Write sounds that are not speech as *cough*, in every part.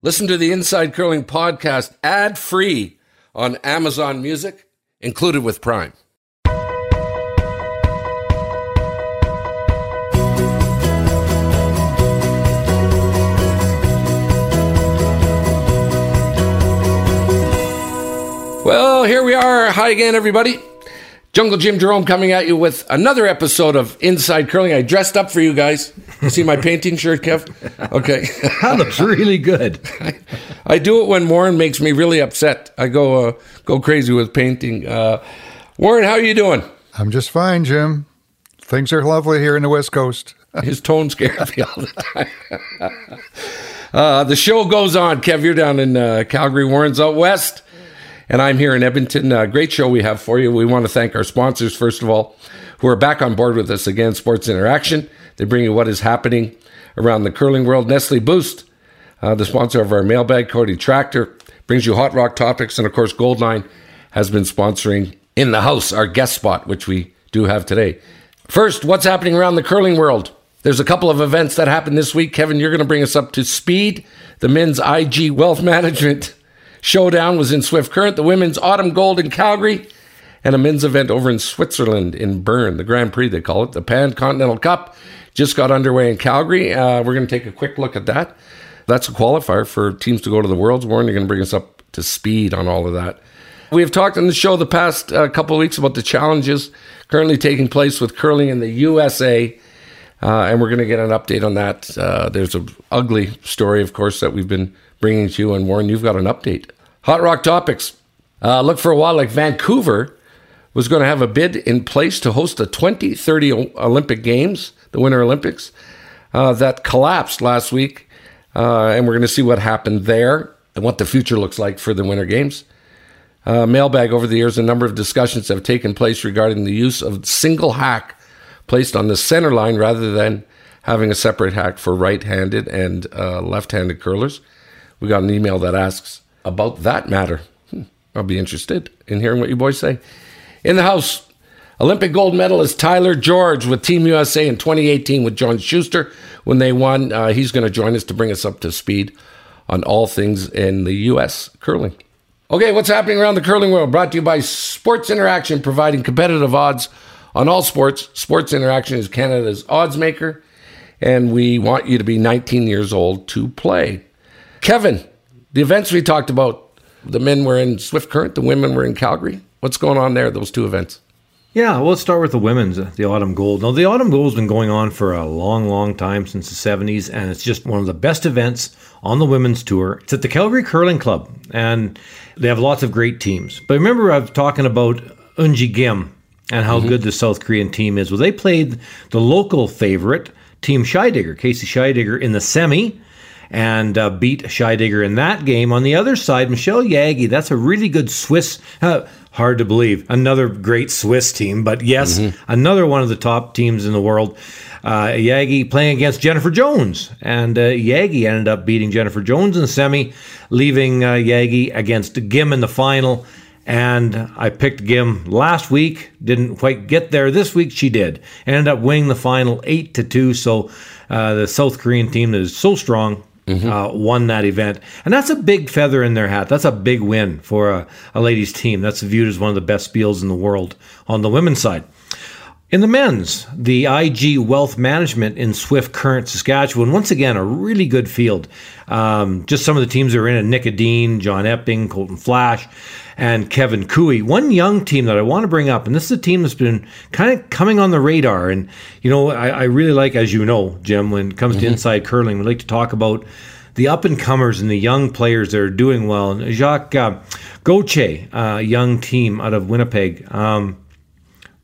Listen to the Inside Curling podcast ad free on Amazon Music, included with Prime. Well, here we are. Hi again, everybody. Jungle Jim Jerome coming at you with another episode of Inside Curling. I dressed up for you guys. You see my *laughs* painting shirt, Kev? Okay. *laughs* that looks really good. I, I, do it when Warren makes me really upset. I go uh, go crazy with painting. Uh, Warren, how are you doing? I'm just fine, Jim. Things are lovely here in the West Coast. *laughs* His tone scares me all the time. uh, the show goes on. Kev, you're down in uh, Calgary. Warren's out west. And I'm here in Edmonton. Uh, great show we have for you. We want to thank our sponsors, first of all, who are back on board with us again Sports Interaction. They bring you what is happening around the curling world. Nestle Boost, uh, the sponsor of our mailbag, Kioti Tractor, brings you hot rock topics. And of course, Goldline has been sponsoring In the House, our guest spot, which we do have today. First, what's happening around the curling world? There's a couple of events that happened this week. Kevin, you're going to bring us up to speed. The men's IG Wealth Management Showdown was in Swift Current, the women's Autumn Gold in Calgary, and a men's event over in Switzerland in Bern, the Grand Prix, they call it. The Pan Continental Cup just got underway in Calgary. Uh, we're going to take a quick look at that. That's a qualifier for teams to go to the Worlds. Warren, you're going to bring us up to speed on all of that. We have talked on the show the past uh, couple of weeks about the challenges currently taking place with curling in the USA. Uh, and we're going to get an update on that. Uh, there's an ugly story, of course, that we've been bringing to you. And Warren, you've got an update. Hot Rock Topics. Uh, look for a while like Vancouver was going to have a bid in place to host the 2030 Olympic Games, the Winter Olympics. Uh, that collapsed last week. Uh, and we're going to see what happened there and what the future looks like for the Winter Games. Uh, mailbag over the years, a number of discussions have taken place regarding the use of single hack placed on the center line rather than having a separate hack for right handed and uh, left handed curlers. We got an email that asks about that matter. Hmm, I'll be interested in hearing what you boys say. In the house, Olympic gold medalist Tyler George with Team USA in 2018 with John Schuster when they won. Uh, he's going to join us to bring us up to speed on all things in the U.S. curling. Okay, what's happening around the curling world? Brought to you by Sports Interaction, providing competitive odds on all sports. Sports Interaction is Canada's odds maker, and we want you to be 19 years old to play. Kevin, the events we talked about, the men were in Swift Current, the women were in Calgary. What's going on there, those two events? Yeah, well, let's start with the women's, the Autumn Gold. Now, the Autumn Gold's been going on for a long, long time since the 70s, and it's just one of the best events on the women's tour. It's at the Calgary Curling Club, and they have lots of great teams. But remember, I was talking about Eunji Kim and how mm-hmm. good the South Korean team is. Well, they played the local favorite, Team Scheidegger, Casey Scheidegger, in the semi and uh, beat Scheidegger in that game. On the other side, Michelle Jäggi, that's a really good Swiss. Uh, hard to believe. Another great Swiss team, but yes, mm-hmm. another one of the top teams in the world. Uh, Jäggi playing against Jennifer Jones, and uh, Jäggi ended up beating Jennifer Jones in the semi, leaving uh, Jäggi against Gim in the final. And I picked Gim last week, didn't quite get there. This week she did, ended up winning the final eight to two. So uh, the South Korean team that is so strong mm-hmm. uh, won that event. And that's a big feather in their hat. That's a big win for a, a ladies' team. That's viewed as one of the best spiels in the world on the women's side. In the men's, the IG Wealth Management in Swift Current, Saskatchewan, once again, a really good field. Um, just some of the teams that are in it Nick Edin, John Epping, Colton Flasch, and Kevin Koe. One young team that I want to bring up, and this is a team that's been kind of coming on the radar. And, you know, I, I really like, as you know, Jim, when it comes mm-hmm. to inside curling, we like to talk about the up and comers and the young players that are doing well. And Jacques uh, Gauthier, a young team out of Winnipeg. Um,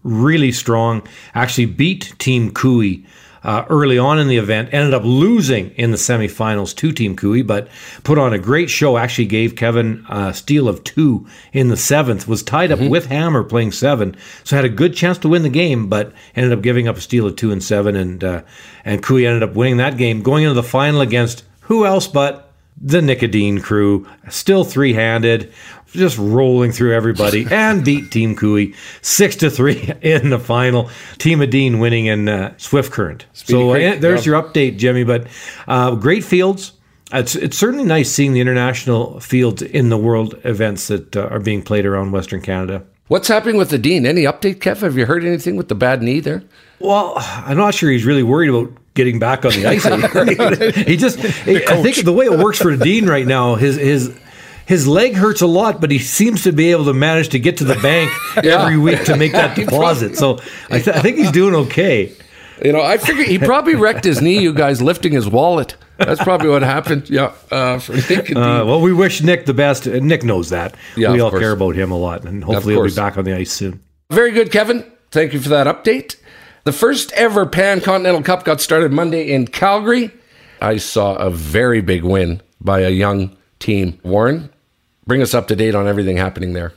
really strong. Actually beat Team Koe uh, early on in the event. Ended up losing in the semifinals to Team Koe, but put on a great show. Actually gave Kevin a steal of two in the seventh. Was tied up mm-hmm. with Hammer playing seven, so had a good chance to win the game, but ended up giving up a steal of two and seven. And uh, and Koe ended up winning that game, going into the final against who else but the Nick Edin crew, still three handed, just rolling through everybody *laughs* and beat Team Koe six to three *laughs* in the final. Team Edin winning in uh, Swift Current. Speedy so uh, there's your update, Jimmy. But uh, great fields. it's it's certainly nice seeing the international fields in the world events that uh, are being played around Western Canada. What's happening with the Dean? Any update, Kev? Have you heard anything with the bad knee there? Well, I'm not sure he's really worried about getting back on the ice. *laughs* he just, I think the way it works for the Dean right now, his his his leg hurts a lot, but he seems to be able to manage to get to the bank *laughs* yeah. every week to make that *laughs* deposit. So I, *laughs* th- I think he's doing okay. You know, I figure he probably wrecked his knee. You guys lifting his wallet. That's probably what happened. Yeah, uh, for Nick. Uh, well, we wish Nick the best. Nick knows that. Yeah, we all course. care about him a lot, and hopefully he'll be back on the ice soon. Very good, Kevin. Thank you for that update. The first ever Pan Continental Cup got started Monday in Calgary. I saw a very big win by a young team. Warren, bring us up to date on everything happening there.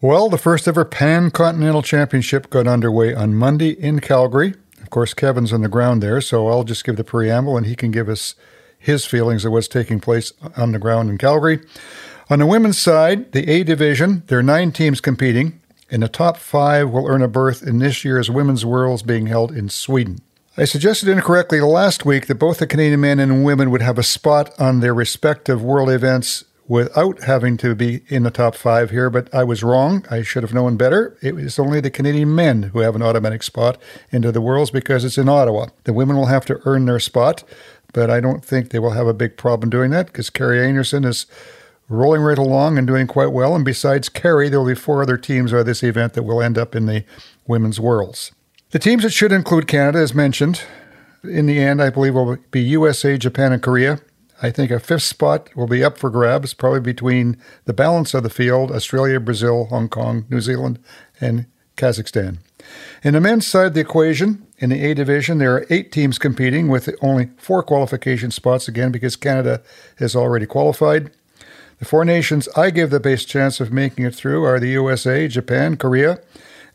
Well, the first ever Pan Continental Championship got underway on Monday in Calgary. Of course, Kevin's on the ground there, so I'll just give the preamble and he can give us his feelings of what's taking place on the ground in Calgary. On the women's side, the A division, there are nine teams competing and the top five will earn a berth in this year's Women's Worlds being held in Sweden. I suggested incorrectly last week that both the Canadian men and women would have a spot on their respective world events without having to be in the top five here, but I was wrong. I should have known better. It was only the Canadian men who have an automatic spot into the Worlds because it's in Ottawa. The women will have to earn their spot, but I don't think they will have a big problem doing that because Kerri Einarson is rolling right along and doing quite well. And besides Kerri, there will be four other teams at this event that will end up in the Women's Worlds. The teams that should include Canada, as mentioned, in the end, I believe will be USA, Japan, and Korea. I think a fifth spot will be up for grabs, probably between the balance of the field Australia, Brazil, Hong Kong, New Zealand, and Kazakhstan. In the men's side of the equation, in the A division, there are eight teams competing with only four qualification spots again because Canada has already qualified. The four nations I give the best chance of making it through are the USA, Japan, Korea,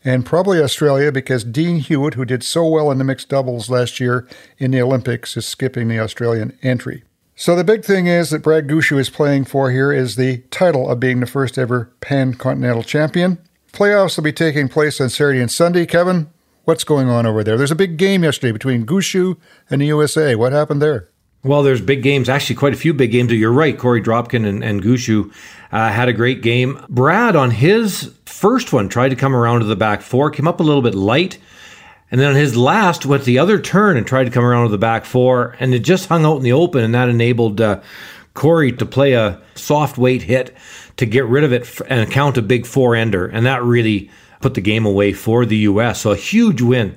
and probably Australia because Dean Hewitt, who did so well in the mixed doubles last year in the Olympics, is skipping the Australian entry. So the big thing is that Brad Gushue is playing for here is the title of being the first ever Pan Continental Champion. Playoffs will be taking place on Saturday and Sunday. Kevin, what's going on over there? There's a big game yesterday between Gushue and the USA. What happened there? Well, there's big games, actually, quite a few big games. You're right. Korey Dropkin and, and Gushue uh, had a great game. Brad, on his first one, tried to come around to the back four, came up a little bit light. And then on his last, went the other turn and tried to come around to the back four. And it just hung out in the open. And that enabled uh, Korey to play a soft weight hit to get rid of it and count a big four ender. And that really put the game away for the U.S. So a huge win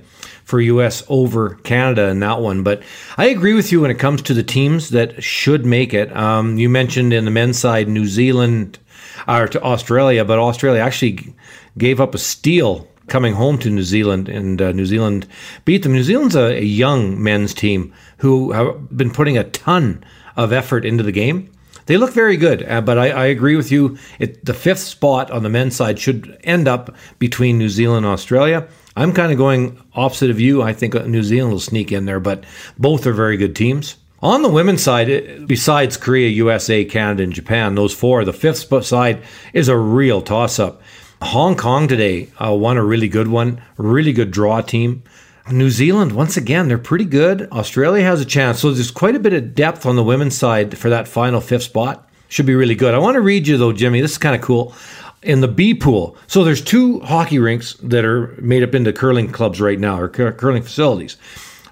for US over Canada in that one. But I agree with you when it comes to the teams that should make it. Um, you mentioned in the men's side New Zealand or to Australia, but Australia actually gave up a steal coming home to New Zealand, and uh, New Zealand beat them. New Zealand's a, a young men's team who have been putting a ton of effort into the game. They look very good, uh, but I, I, agree with you. It, the fifth spot on the men's side should end up between New Zealand and Australia. I'm kind of going opposite of you. I think New Zealand will sneak in there, but both are very good teams. On the women's side, besides Korea, USA, Canada, and Japan, those four, the fifth side is a real toss up. Hong Kong today uh, won a really good one, really good draw team. New Zealand, once again, they're pretty good. Australia has a chance. So there's quite a bit of depth on the women's side for that final fifth spot. Should be really good. I want to read you, though, Jimmy. This is kind of cool in the B pool. So there's two hockey rinks that are made up into curling clubs right now, or cur- curling facilities.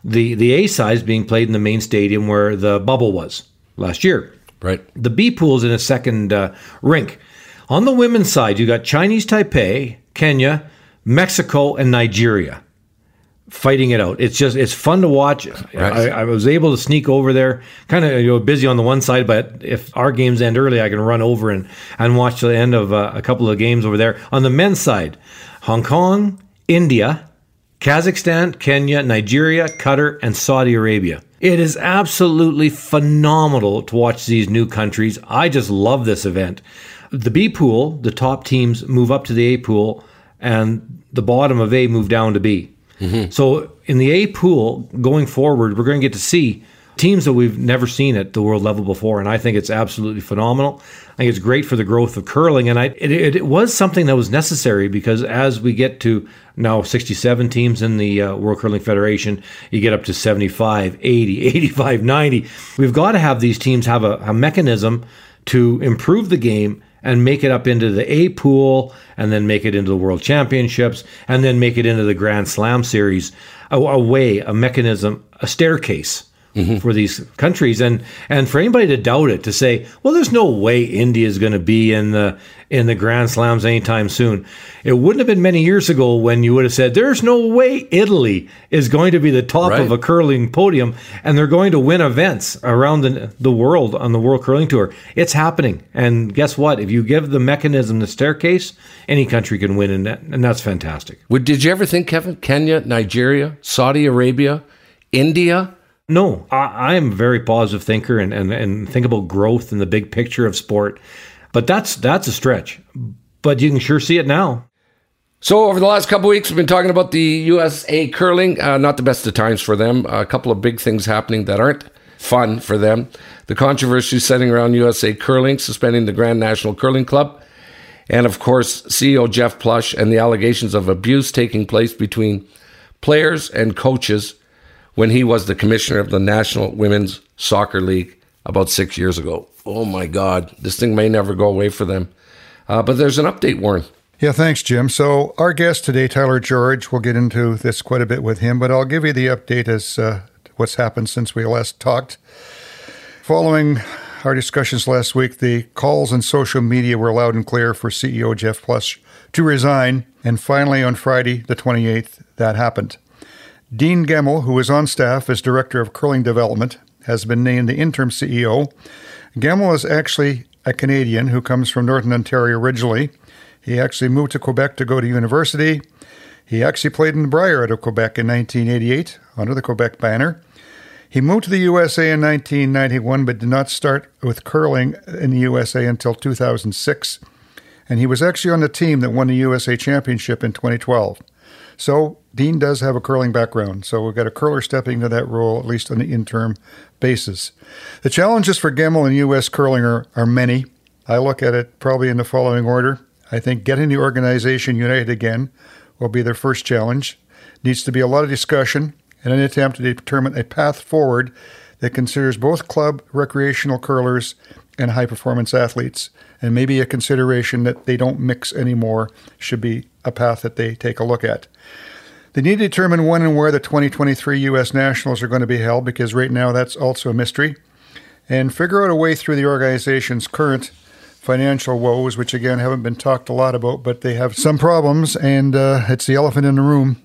The the A side is being played in the main stadium where the bubble was last year. Right. The B pool is in a second uh, rink. On the women's side, you got Chinese Taipei, Kenya, Mexico, and Nigeria fighting it out. It's just it's fun to watch. Right. I, I, was able to sneak over there, kind of you know busy on the one side, but if our games end early, I can run over and and watch the end of uh, a couple of games over there. On the men's side, Hong Kong, India, Kazakhstan, Kenya, Nigeria, Qatar, and Saudi Arabia. It is absolutely phenomenal to watch these new countries. I just love this event. The B pool, the top teams move up to the A pool, and the bottom of A move down to B. Mm-hmm. So in the A pool going forward, we're going to get to see teams that we've never seen at the world level before, and I think it's absolutely phenomenal. I think it's great for the growth of curling, and I it, it, it was something that was necessary because as we get to now 67 teams in the uh, World Curling Federation, you get up to 75, 80, *laughs* 85, 90. We've got to have these teams have a, a mechanism to improve the game and make it up into the A pool and then make it into the World Championships and then make it into the Grand Slam series. A, a way, a mechanism, a staircase mm-hmm. for these countries. And and for anybody to doubt it, to say, well, there's no way India is going to be in the in the Grand Slams anytime soon. It wouldn't have been many years ago when you would have said, there's no way Italy is going to be the top right. of a curling podium and they're going to win events around the, the world on the World Curling Tour. It's happening. And guess what? If you give the mechanism the staircase, any country can win, and, that, and that's fantastic. Did you ever think, Kevin, Kenya, Nigeria, Saudi Arabia, India, no, I, am a very positive thinker and, and, and think about growth and the big picture of sport. But that's that's a stretch. But you can sure see it now. So over the last couple weeks, we've been talking about the USA curling. Uh, not the best of times for them. A couple of big things happening that aren't fun for them. The controversy setting around USA curling, suspending the Grand National Curling Club, and of course CEO Jeff Plush and the allegations of abuse taking place between players and coaches when he was the commissioner of the National Women's Soccer League about six years ago. Oh my God, this thing may never go away for them. Uh, but there's an update, Warren. Yeah, thanks, Jim. So, our guest today, Tyler George, we'll get into this quite a bit with him, but I'll give you the update as uh, what's happened since we last talked. Following our discussions last week, the calls in social media were loud and clear for CEO Jeff Plush to resign, and finally on Friday, the 28th, that happened. Dean Gemmell, who is on staff as Director of Curling Development, has been named the interim CEO. Gemmell is actually a Canadian who comes from Northern Ontario originally. He actually moved to Quebec to go to university. He actually played in the out of Quebec in 1988 under the Quebec banner. He moved to the USA in 1991 but did not start with curling in the USA until 2006. And he was actually on the team that won the USA Championship in 2012. So Dean does have a curling background, so we've got a curler stepping into that role, at least on the interim basis. The challenges for Gemmell and U.S. curling are, are many. I look at it probably in the following order. I think getting the organization united again will be their first challenge. Needs to be a lot of discussion and an attempt to determine a path forward that considers both club recreational curlers and high performance athletes. And maybe a consideration that they don't mix anymore should be a path that they take a look at. They need to determine when and where the 2023 U.S. Nationals are going to be held because right now that's also a mystery. And figure out a way through the organization's current financial woes, which again haven't been talked a lot about, but they have some problems, and uh, it's the elephant in the room.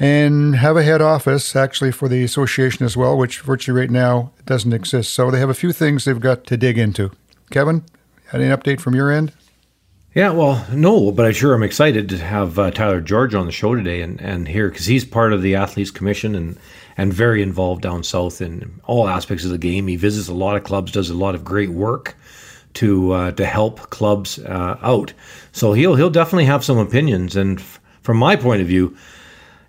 And have a head office actually for the association as well, which virtually right now doesn't exist. So they have a few things they've got to dig into. Kevin, any update from your end? Yeah, well, no, but I sure am excited to have uh, Tyler George on the show today and, and here because he's part of the Athletes Commission and, and very involved down south in all aspects of the game. He visits a lot of clubs, does a lot of great work to uh, to help clubs uh, out. So he'll he'll definitely have some opinions. And f- from my point of view,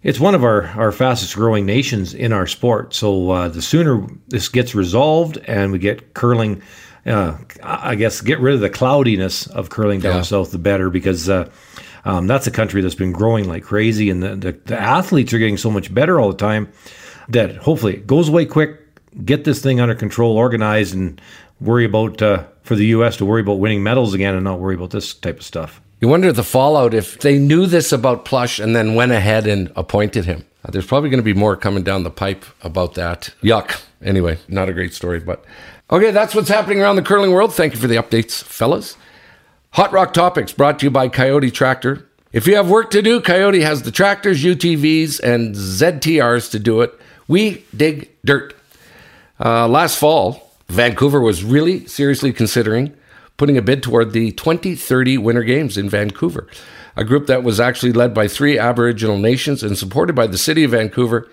it's one of our, our fastest growing nations in our sport. So uh, the sooner this gets resolved and we get curling uh, I guess get rid of the cloudiness of curling down yeah. south, the better, because uh, um, that's a country that's been growing like crazy, and the, the, the, athletes are getting so much better all the time that hopefully it goes away quick. Get this thing under control, organized, and worry about uh, for the U.S. to worry about winning medals again, and not worry about this type of stuff. You wonder the fallout if they knew this about Plush and then went ahead and appointed him. There's probably going to be more coming down the pipe about that. Yuck. Anyway, not a great story, but Okay, that's what's happening around the curling world. Thank you for the updates, fellas. Hot Rock Topics brought to you by Kioti Tractor. If you have work to do, Kioti has the tractors, UTVs, and ZTRs to do it. We dig dirt. Uh, last fall, Vancouver was really seriously considering putting a bid toward the 2030 Winter Games in Vancouver, a group that was actually led by three Aboriginal nations and supported by the city of Vancouver,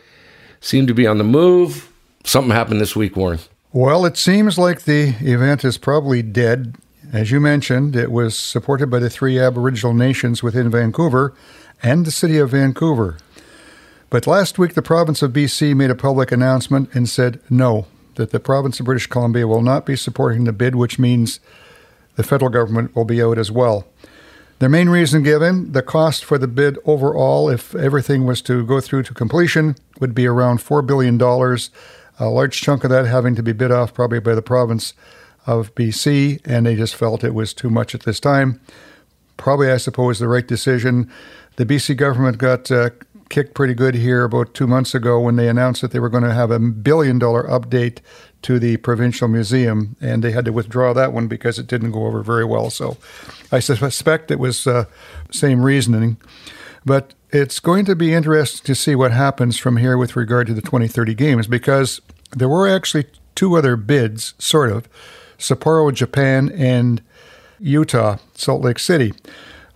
seemed to be on the move. Something happened this week, Warren. Well, it seems like the event is probably dead. As you mentioned, it was supported by the three Aboriginal nations within Vancouver and the city of Vancouver. But last week, the province of BC made a public announcement and said no, that the province of British Columbia will not be supporting the bid, which means the federal government will be out as well. The main reason given the cost for the bid overall, if everything was to go through to completion, would be around $4 billion. A large chunk of that having to be bid off probably by the province of BC, and they just felt it was too much at this time. Probably, I suppose, the right decision. The BC government got uh, kicked pretty good here about two months ago when they announced that they were going to have a billion dollar update to the provincial museum, and they had to withdraw that one because it didn't go over very well. So I suspect it was uh, same reasoning, but it's going to be interesting to see what happens from here with regard to the 2030 games because there were actually two other bids, sort of, Sapporo, Japan, and Utah, Salt Lake City.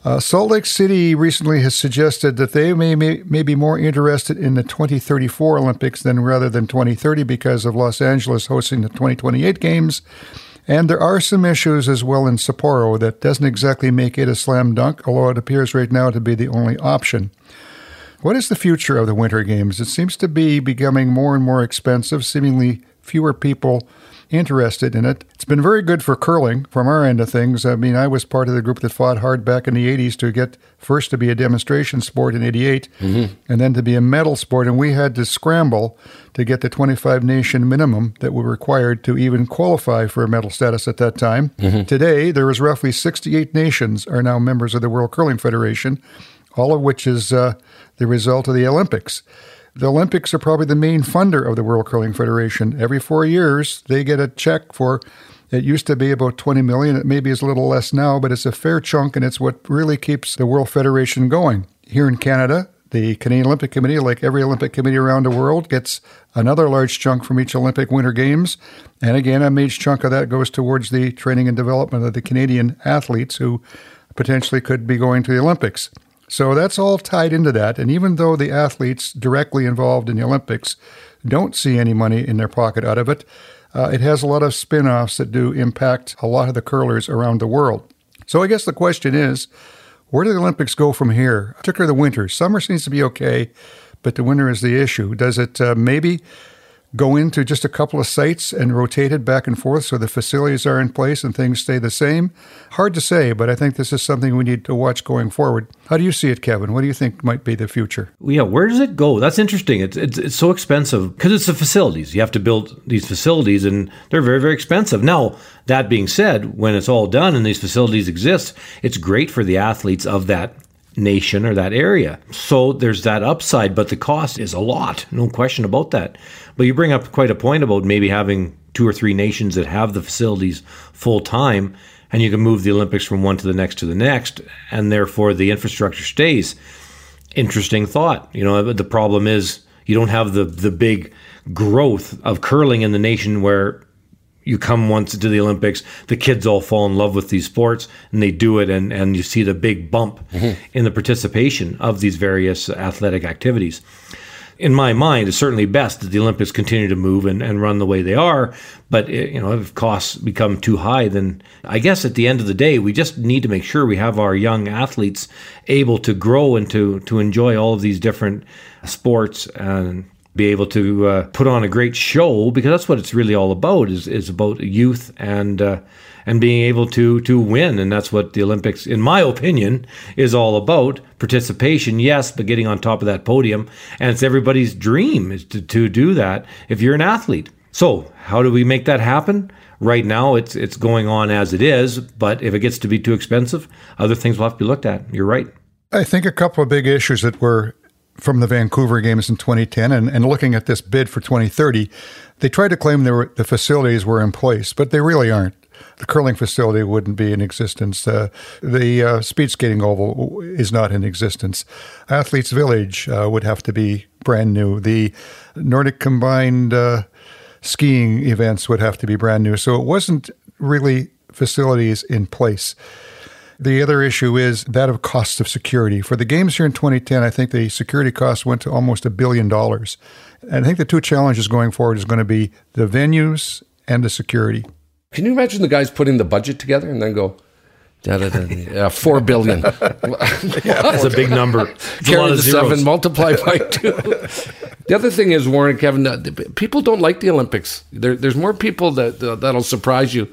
Uh, Salt Lake City recently has suggested that they may, may, may be more interested in the 2034 Olympics than rather than 2030 because of Los Angeles hosting the 2028 Games. And there are some issues as well in Sapporo that doesn't exactly make it a slam dunk, although it appears right now to be the only option. What is the future of the Winter Games? It seems to be becoming more and more expensive, seemingly fewer people interested in it. It's been very good for curling from our end of things. I mean, I was part of the group that fought hard back in the 80s to get first to be a demonstration sport in 88 mm-hmm. and then to be a medal sport. And we had to scramble to get the 25 nation minimum that were required to even qualify for a medal status at that time. Mm-hmm. Today, there is roughly 68 nations are now members of the World Curling Federation, all of which is uh, the result of the Olympics. The Olympics are probably the main funder of the World Curling Federation. Every four years, they get a check for. It used to be about 20 million. It maybe is a little less now, but it's a fair chunk, and it's what really keeps the World Federation going. Here in Canada, the Canadian Olympic Committee, like every Olympic committee around the world, gets another large chunk from each Olympic Winter Games. And again, a major chunk of that goes towards the training and development of the Canadian athletes who potentially could be going to the Olympics. So that's all tied into that. And even though the athletes directly involved in the Olympics don't see any money in their pocket out of it, uh, it has a lot of spin offs that do impact a lot of the curlers around the world. So I guess the question is where do the Olympics go from here, particularly the winter? Summer seems to be okay, but the winter is the issue. Does it uh, maybe go into just a couple of sites and rotate it back and forth so the facilities are in place and things stay the same? Hard to say, but I think this is something we need to watch going forward. How do you see it, Kevin? What do you think might be the future? Yeah, where does it go? That's interesting. It's it's, it's so expensive because it's the facilities. You have to build these facilities, and they're very very expensive. Now that being said, when it's all done and these facilities exist, it's great for the athletes of that nation or that area. So there's that upside, but the cost is a lot, no question about that. But you bring up quite a point about maybe having two or three nations that have the facilities full time, and you can move the Olympics from one to the next to the next, and therefore the infrastructure stays. Interesting thought. You know, the problem is you don't have the the big growth of curling in the nation where you come once to the Olympics, the kids all fall in love with these sports and they do it, and, and you see the big bump mm-hmm. in the participation of these various athletic activities. In my mind, it's certainly best that the Olympics continue to move and, and run the way they are. But it, you know, if costs become too high, then I guess at the end of the day, we just need to make sure we have our young athletes able to grow and to to enjoy all of these different sports and be able to uh, put on a great show because that's what it's really all about is is about youth and uh, and being able to to win. And that's what the Olympics in my opinion is all about. Participation yes but getting on top of that podium. And it's everybody's dream is to, to do that if you're an athlete. So how do we make that happen? Right now it's it's going on as it is but if it gets to be too expensive other things will have to be looked at. You're right. I think a couple of big issues that were from the Vancouver Games in 2010 and, and looking at this bid for 2030, they tried to claim were, the facilities were in place, but they really aren't. The curling facility wouldn't be in existence. Uh, the uh, speed skating oval is not in existence. Athletes Village uh, would have to be brand new. The Nordic combined uh, skiing events would have to be brand new. So it wasn't really facilities in place. The other issue is that of cost of security. For the games here in 2010, I think the security costs went to almost a billion dollars. And I think the two challenges going forward is going to be the venues and the security. Can you imagine the guys putting the budget together and then go, Da, da, da, yeah, four billion. *laughs* That's a big number. It's a lot Carry of the zeros. seven, multiply by *laughs* two. the other thing is, Warren, Kevin, people don't like the Olympics. There, there's more people that that'll surprise you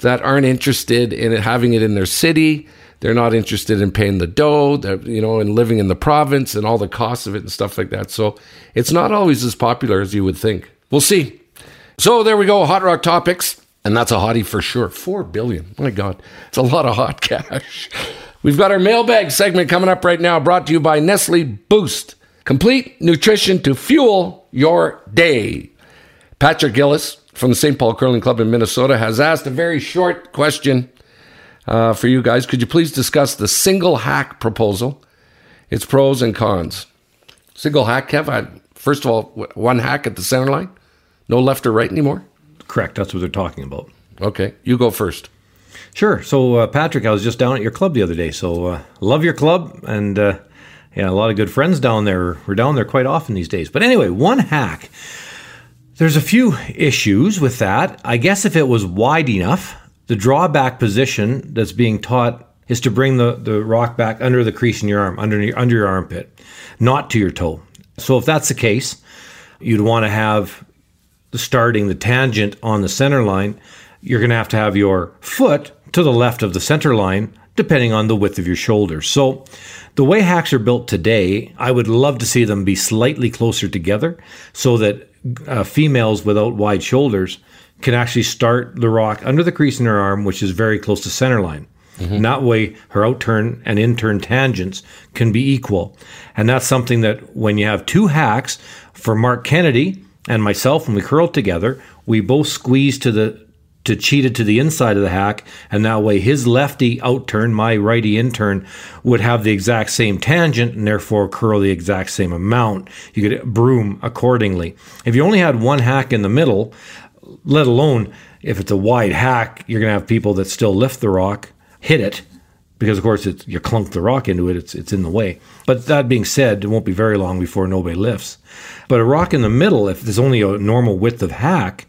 that aren't interested in having it in their city. They're not interested in paying the dough, they're, you know, and living in the province and all the costs of it and stuff like that. So it's not always as popular as you would think. We'll see. So there we go, hot rock topics, and that's a hottie for sure. Four billion, my God, it's a lot of hot cash. We've got our mailbag segment coming up right now, brought to you by Nestle Boost, complete nutrition to fuel your day. Patrick Gillis from the St. Paul Curling Club in Minnesota has asked a very short question uh, for you guys. Could you please discuss the single hack proposal, its pros and cons? Single hack, Kev. I, first of all, one hack at the center line, no left or right anymore. Correct. That's what they're talking about. Okay, you go first. Sure. So, uh, Patrick, I was just down at your club the other day. So, uh, love your club, and uh, yeah, a lot of good friends down there. We're down there quite often these days. But anyway, one hack. There's a few issues with that. I guess if it was wide enough, the drawback position that's being taught is to bring the, the rock back under the crease in your arm, under your, under your armpit, not to your toe. So if that's the case, you'd want to have starting the tangent on the center line. You're going to have to have your foot to the left of the center line, depending on the width of your shoulders. So the way hacks are built today, I would love to see them be slightly closer together so that uh, females without wide shoulders can actually start the rock under the crease in her arm, which is very close to center line. And that way, her outturn and inturn tangents can be equal. And that's something that when you have two hacks, for Marc Kennedy and myself, when we curled together, we both squeezed to the to cheated to the inside of the hack, and that way his lefty outturn, my righty inturn, would have the exact same tangent and therefore curl the exact same amount. You could broom accordingly. If you only had one hack in the middle, let alone if it's a wide hack, you're going to have people that still lift the rock, hit it, because of course you clunk the rock into it, it's, it's in the way. But that being said, it won't be very long before nobody lifts. But a rock in the middle, if there's only a normal width of hack,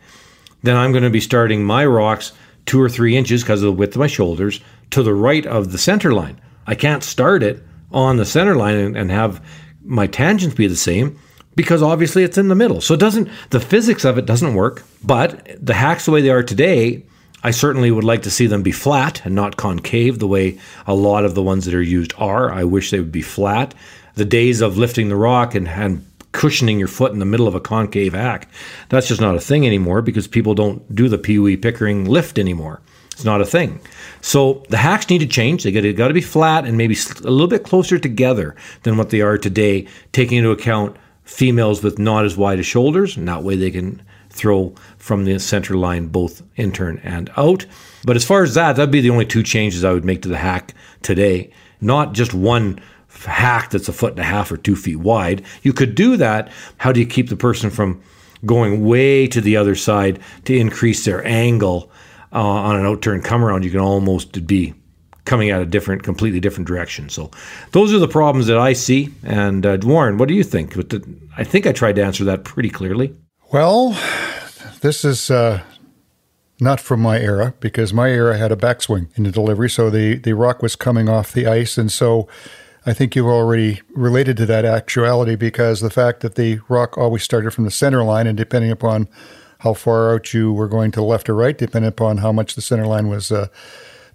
then I'm going to be starting my rocks two or three inches because of the width of my shoulders to the right of the center line. I can't start it on the center line and, and have my tangents be the same because obviously it's in the middle. So it doesn't the physics of it doesn't work. But the hacks the way they are today, I certainly would like to see them be flat and not concave the way a lot of the ones that are used are. I wish they would be flat. The days of lifting the rock and, and cushioning your foot in the middle of a concave hack, that's just not a thing anymore because people don't do the Pee Wee Pickering lift anymore. It's not a thing. So the hacks need to change. They got to, be flat and maybe a little bit closer together than what they are today, taking into account females with not as wide as shoulders, and that way they can throw from the center line both inturn and out. But as far as that, that'd be the only two changes I would make to the hack today. Not just one hack that's a foot and a half or two feet wide. You could do that. How do you keep the person from going way to the other side to increase their angle uh, on an outturn come around? You can almost be coming at a different, completely different direction. So those are the problems that I see. And uh, Warren, what do you think? I think I tried to answer that pretty clearly. Well, this is uh, not from my era because my era had a backswing in the delivery, so the the rock was coming off the ice, and so I think you've already related to that actuality because the fact that the rock always started from the center line, and depending upon how far out you were going to left or right, depending upon how much the center line was. Uh,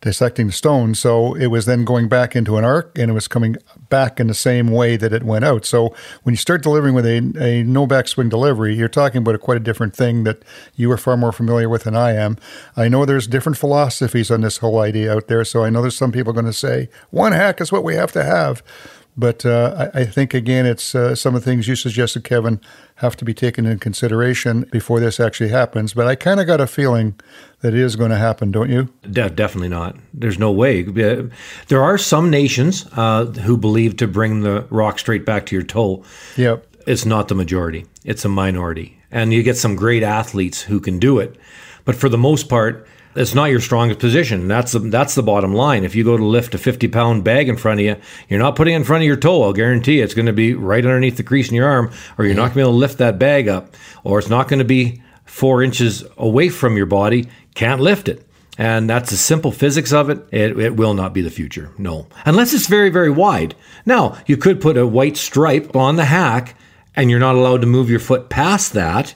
dissecting the stone. So it was then going back into an arc and it was coming back in the same way that it went out. So when you start delivering with a, a no backswing delivery, you're talking about a quite a different thing that you are far more familiar with than I am. I know there's different philosophies on this whole idea out there. So I know there's some people going to say one hack is what we have to have. But uh, I, I, think, again, it's uh, some of the things you suggested, Kevin, have to be taken into consideration before this actually happens. But I kind of got a feeling that it is going to happen, don't you? De- definitely not. There's no way. There are some nations uh, who believe to bring the rock straight back to your toe. Yep. It's not the majority, it's a minority. And you get some great athletes who can do it. But for the most part, it's not your strongest position. That's the that's the bottom line. If you go to lift a 50 pound bag in front of you, you're not putting it in front of your toe. I'll guarantee you it's going to be right underneath the crease in your arm, or you're not going to be able to lift that bag up, or it's not going to be four inches away from your body. Can't lift it. And that's the simple physics of it. it. It will not be the future. No. Unless it's very, very wide. Now, you could put a white stripe on the hack and you're not allowed to move your foot past that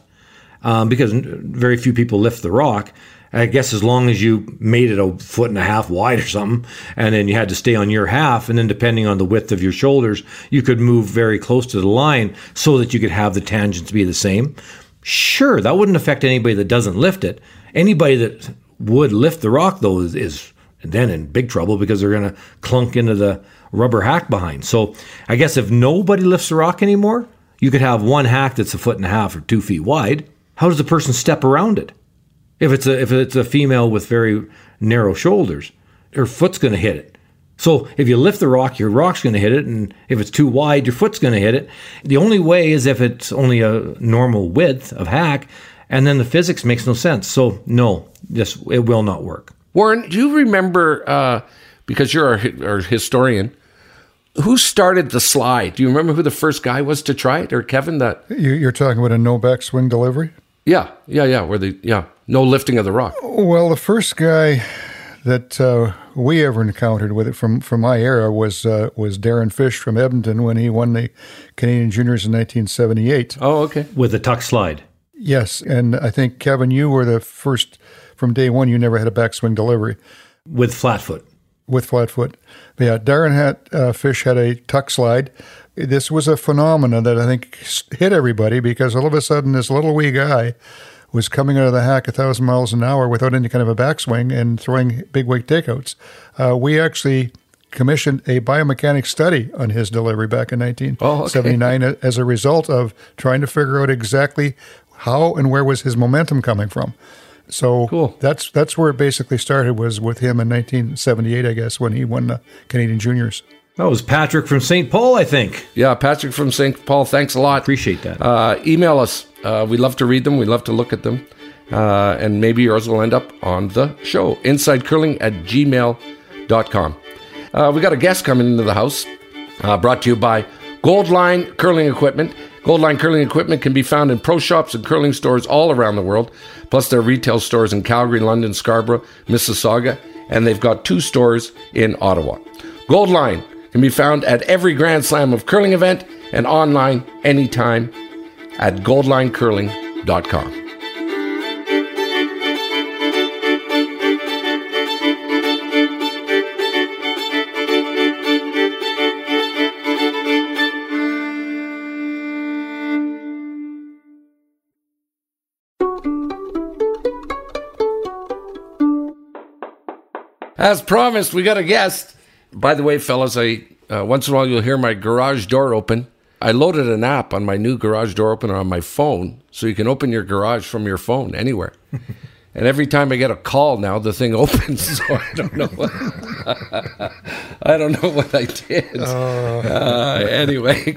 um, because very few people lift the rock. I guess as long as you made it a foot and a half wide or something, and then you had to stay on your half, and then depending on the width of your shoulders, you could move very close to the line so that you could have the tangents be the same. Sure, that wouldn't affect anybody that doesn't lift it. Anybody that would lift the rock though is, is then in big trouble because they're going to clunk into the rubber hack behind. So I guess if nobody lifts the rock anymore, you could have one hack that's a foot and a half or two feet wide. How does the person step around it? If it's a if it's a female with very narrow shoulders, her foot's going to hit it. So if you lift the rock, your rock's going to hit it, and if it's too wide, your foot's going to hit it. The only way is if it's only a normal width of hack, and then the physics makes no sense. So no, this it will not work. Warren, do you remember? Uh, because you're our, our, historian, who started the slide? Do you remember who the first guy was to try it, or Kevin? That you're talking about a no back swing delivery? Yeah, yeah, yeah. Where the yeah no lifting of the rock. Well, the first guy that uh, we ever encountered with it from, from my era was uh, was Darren Fish from Edmonton when he won the Canadian Juniors in 1978. Oh, okay. With the tuck slide. Yes, and I think Kevin, you were the first from day one. You never had a backswing delivery with flat foot. With flat foot, but yeah. Darren had uh, Fish had a tuck slide. This was a phenomenon that I think hit everybody because all of a sudden this little wee guy was coming out of the hack a thousand miles an hour without any kind of a backswing and throwing big wake takeouts. Uh, we actually commissioned a biomechanics study on his delivery back in 1979 oh, okay. as a result of trying to figure out exactly how and where was his momentum coming from? So cool. that's that's where it basically started was with him in 1978, I guess, when he won the Canadian Juniors. That was Patrick from St. Paul, I think. Yeah, Patrick from St. Paul. Thanks a lot. Appreciate that. Uh, email us. Uh, we love to read them. We love to look at them. Uh, and maybe yours will end up on the show. InsideCurling at gmail.com. Uh, we got a guest coming into the house, uh, brought to you by Goldline Curling Equipment. Goldline Curling Equipment can be found in pro shops and curling stores all around the world, plus their retail stores in Calgary, London, Scarborough, Mississauga, and they've got two stores in Ottawa. Goldline can be found at every Grand Slam of Curling event and online anytime at goldlinecurling.com. As promised, we got a guest. By the way, fellas, I uh, once in a while you'll hear my garage door open. I loaded an app on my new garage door opener on my phone, so you can open your garage from your phone anywhere. *laughs* and every time I get a call now, the thing *laughs* opens. So I don't know. What, *laughs* I don't know what I did. Uh, uh, anyway,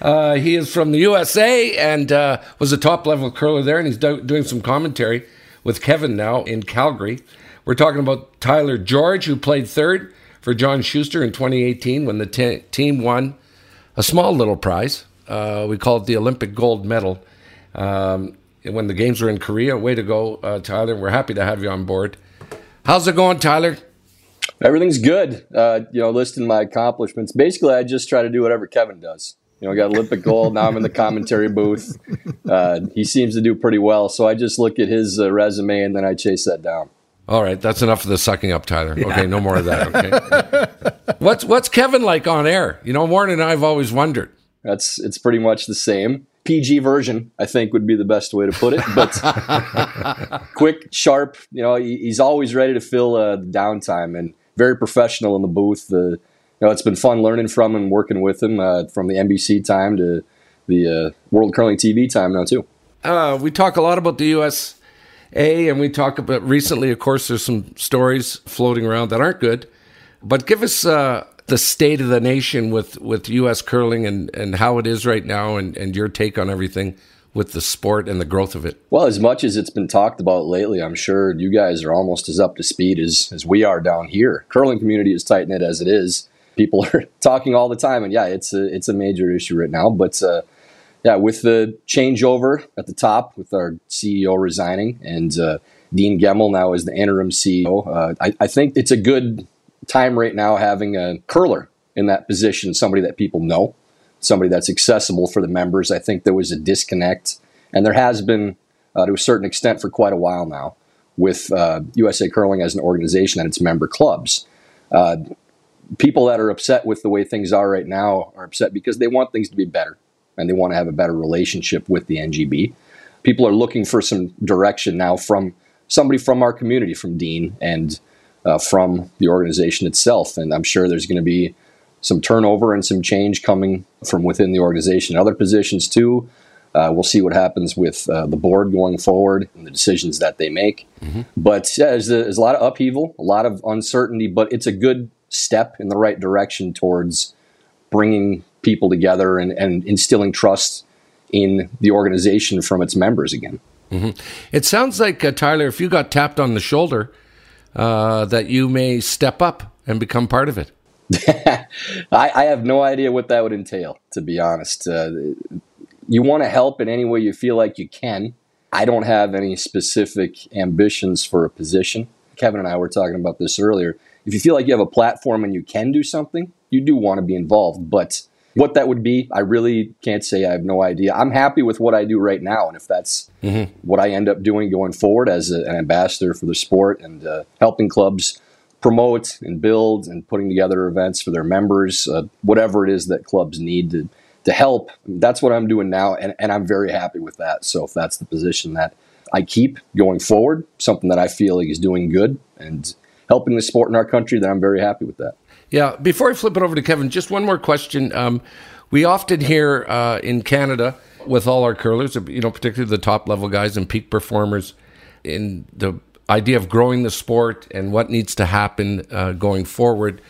uh, he is from the USA and uh, was a top level curler there, and he's do- doing some commentary with Kevin now in Calgary. We're talking about Tyler George, who played third for John Schuster in 2018 when the t- team won a small little prize. Uh, we call it the Olympic gold medal. Um, when the games were in Korea, way to go, uh, Tyler. We're happy to have you on board. How's it going, Tyler? Everything's good. Uh, you know, listing my accomplishments. Basically, I just try to do whatever Kevin does. You know, I got Olympic gold. Now I'm in the commentary booth. Uh, he seems to do pretty well. So I just look at his uh, resume and then I chase that down. All right, that's enough of the sucking up, Tyler. Yeah. Okay, no more of that. *laughs* Okay. what's what's Kevin like on air? You know, Warren and I have always wondered. That's it's pretty much the same. PG version, I think, would be the best way to put it. But *laughs* quick, sharp. You know, he's always ready to fill uh, the downtime and very professional in the booth. The you know, it's been fun learning from and working with him uh, from the NBC time to the uh, World Curling TV time now too. Uh, we talk a lot about the U.S a, and we talk about recently, of course, there's some stories floating around that aren't good. But give us uh, the state of the nation with, with U.S. curling and, and how it is right now and, and your take on everything with the sport and the growth of it. Well, as much as it's been talked about lately, I'm sure you guys are almost as up to speed as, as we are down here. Curling community is tight knit as it is. People *laughs* are talking all the time, and yeah, it's a it's a major issue right now. But uh, yeah, with the changeover at the top, with our CEO resigning, and uh, Dean Gemmell now is the interim CEO. Uh, I, I think it's a good time right now having a curler in that position, somebody that people know, somebody that's accessible for the members. I think there was a disconnect, and there has been uh, to a certain extent for quite a while now with uh, USA Curling as an organization and its member clubs. Uh, people that are upset with the way things are right now are upset because they want things to be better and they want to have a better relationship with the NGB. People are looking for some direction now from somebody from our community, from Dean and uh, from the organization itself. And I'm sure there's going to be some turnover and some change coming from within the organization. Other positions too. Uh, we'll see what happens with uh, the board going forward and the decisions that they make. Mm-hmm. But yeah, there's a, there's a lot of upheaval, a lot of uncertainty, but it's a good step in the right direction towards bringing people together and, and instilling trust in the organization from its members again. Mm-hmm. It sounds like, uh, Tyler, if you got tapped on the shoulder, uh, that you may step up and become part of it. *laughs* I, I, have no idea what that would entail, to be honest. Uh, you want to help in any way you feel like you can. I don't have any specific ambitions for a position. Kevin and I were talking about this earlier. If you feel like you have a platform and you can do something, you do want to be involved. But what that would be, I really can't say. I have no idea. I'm happy with what I do right now, and if that's mm-hmm. what I end up doing going forward as a, an ambassador for the sport and uh, helping clubs promote and build and putting together events for their members, uh, whatever it is that clubs need to to help, that's what I'm doing now, and, and I'm very happy with that. So if that's the position that I keep going forward, something that I feel like is doing good and helping the sport in our country, then I'm very happy with that. Yeah. Before I flip it over to Kevin, just one more question. Um, we often hear uh, in Canada with all our curlers, you know, particularly the top level guys and peak performers, in the idea of growing the sport and what needs to happen uh, going forward.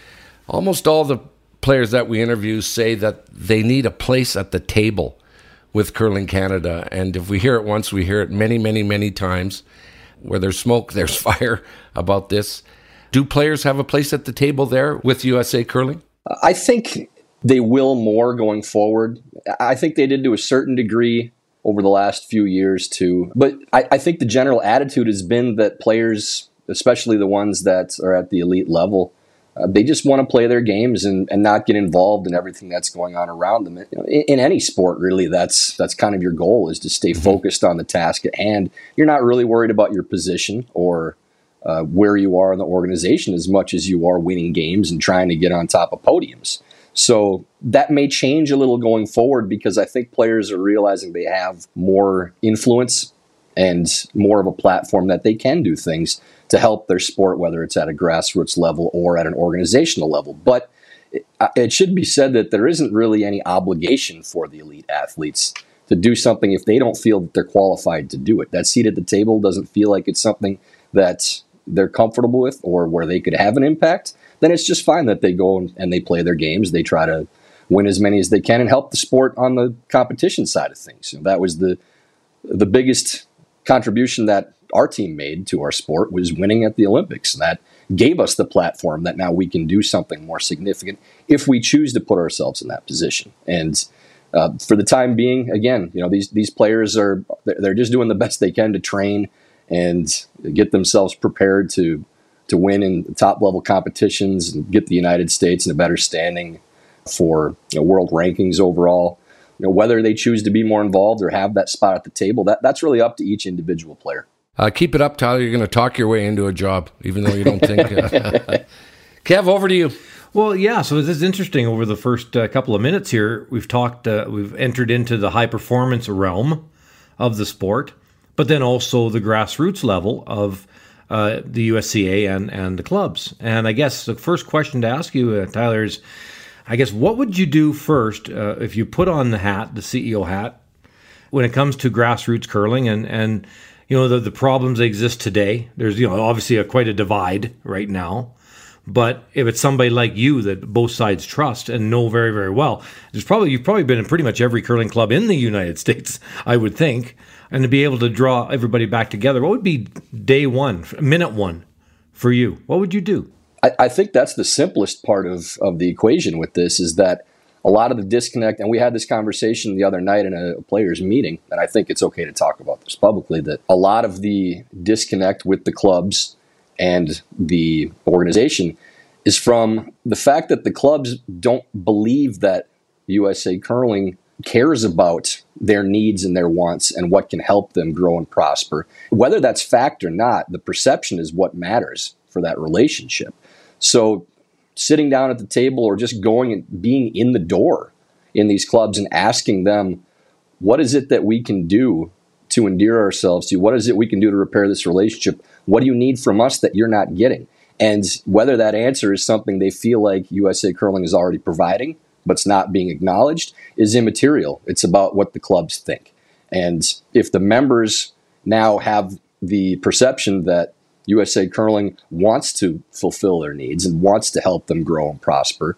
Almost all the players that we interview say that they need a place at the table with Curling Canada. And if we hear it once, we hear it many, many, many times. Where there's smoke, *laughs* there's fire about this. Do players have a place at the table there with USA Curling? I think they will more going forward. I think they did to a certain degree over the last few years too. But I, I, think the general attitude has been that players, especially the ones that are at the elite level, uh, they just want to play their games and, and not get involved in everything that's going on around them. You know, in, in, any sport, really, that's that's kind of your goal is to stay mm-hmm. focused on the task at hand. You're not really worried about your position or uh, where you are in the organization as much as you are winning games and trying to get on top of podiums. So that may change a little going forward because I think players are realizing they have more influence and more of a platform that they can do things to help their sport, whether it's at a grassroots level or at an organizational level. But it, uh, should be said that there isn't really any obligation for the elite athletes to do something if they don't feel that they're qualified to do it. That seat at the table doesn't feel like it's something that they're comfortable with or where they could have an impact, then it's just fine that they go and they play their games. They try to win as many as they can and help the sport on the competition side of things. that was the the biggest contribution that our team made to our sport was winning at the Olympics. That gave us the platform that now we can do something more significant if we choose to put ourselves in that position. And uh, for the time being, again, you know these these players are they're just doing the best they can to train and get themselves prepared to to win in top level competitions and get the United States in a better standing for you know, world rankings overall. You know, whether they choose to be more involved or have that spot at the table, that, that's really up to each individual player. Uh, keep it up, Tyler. You're going to talk your way into a job, even though you don't think. Uh, *laughs* Kev, over to you. Well, yeah. So this is interesting. Over the first uh, couple of minutes here, we've talked. Uh, we've entered into the high performance realm of the sport, but then also the grassroots level of uh, the USCA and, and the clubs. And I guess the first question to ask you, uh, Tyler, is I guess what would you do first uh, if you put on the hat, the CEO hat, when it comes to grassroots curling and, and you know the, the problems that exist today? There's you know obviously a, quite a divide right now. But if it's somebody like you that both sides trust and know very, very well, there's probably you've probably been in pretty much every curling club in the United *laughs* States, I would think and to be able to draw everybody back together, what would be day one, minute one for you? What would you do? I, I think that's the simplest part of, of the equation with this is that a lot of the disconnect, and we had this conversation the other night in a players' meeting, and I think it's okay to talk about this publicly that a lot of the disconnect with the clubs and the organization is from the fact that the clubs don't believe that USA Curling cares about their needs and their wants and what can help them grow and prosper. Whether that's fact or not, the perception is what matters for that relationship. So sitting down at the table or just going and being in the door in these clubs and asking them, what is it that we can do to endear ourselves to? What is it we can do to repair this relationship? What do you need from us that you're not getting? And whether that answer is something they feel like USA Curling is already providing, but it's not being acknowledged, is immaterial. It's about what the clubs think. And if the members now have the perception that USA Curling wants to fulfill their needs and wants to help them grow and prosper.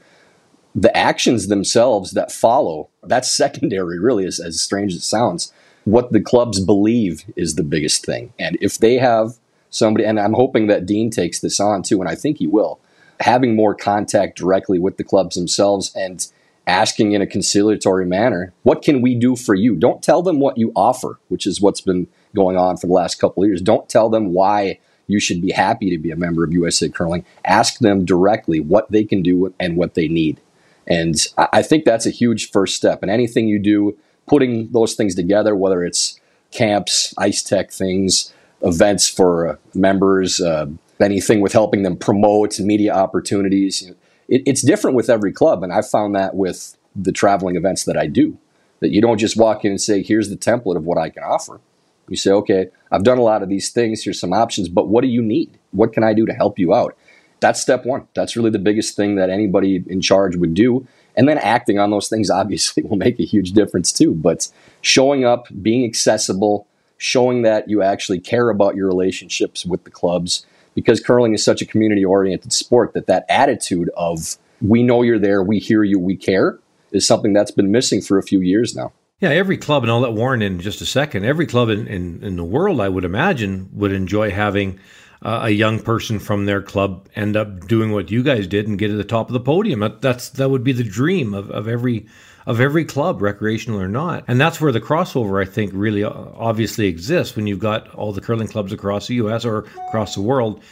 The actions themselves that follow, that's secondary, really, as, as strange as it sounds. What the clubs believe is the biggest thing. And if they have somebody, and I'm hoping that Dean takes this on too, and I think he will, having more contact directly with the clubs themselves and asking in a conciliatory manner, what can we do for you? Don't tell them what you offer, which is what's been going on for the last couple of years. Don't tell them why you should be happy to be a member of USA Curling. Ask them directly what they can do and what they need. And I think that's a huge first step. And anything you do, putting those things together, whether it's camps, ice tech things, events for members, uh, anything with helping them promote media opportunities, it, it's different with every club. And I've found that with the traveling events that I do, that you don't just walk in and say, here's the template of what I can offer. You say, okay, I've done a lot of these things. Here's some options, but what do you need? What can I do to help you out? That's step one. That's really the biggest thing that anybody in charge would do. And then acting on those things *laughs* obviously will make a huge difference too. But showing up, being accessible, showing that you actually care about your relationships with the clubs, because curling is such a community oriented sport that that attitude of we know you're there, we hear you, we care is something that's been missing for a few years now. Yeah, every club, and I'll let Warren in just a second. Every club in, in, in the world, I would imagine, would enjoy having uh, a young person from their club end up doing what you guys did and get to the top of the podium. That, that's that would be the dream of, of every of every club, recreational or not. And that's where the crossover, I think, really uh, obviously exists when you've got all the curling clubs across the U.S. or across the world,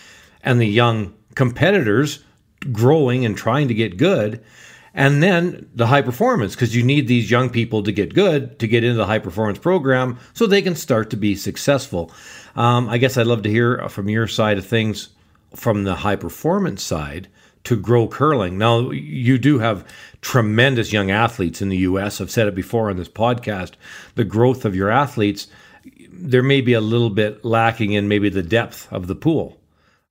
and the young competitors growing and trying to get good and then the high performance because you need these young people to get good to get into the high performance program so they can start to be successful um, i guess i'd love to hear from your side of things from the high performance side to grow curling. Now you do have tremendous young athletes in the us i've said it before on this podcast. The growth of your athletes there may be a little bit lacking in maybe the depth of the pool.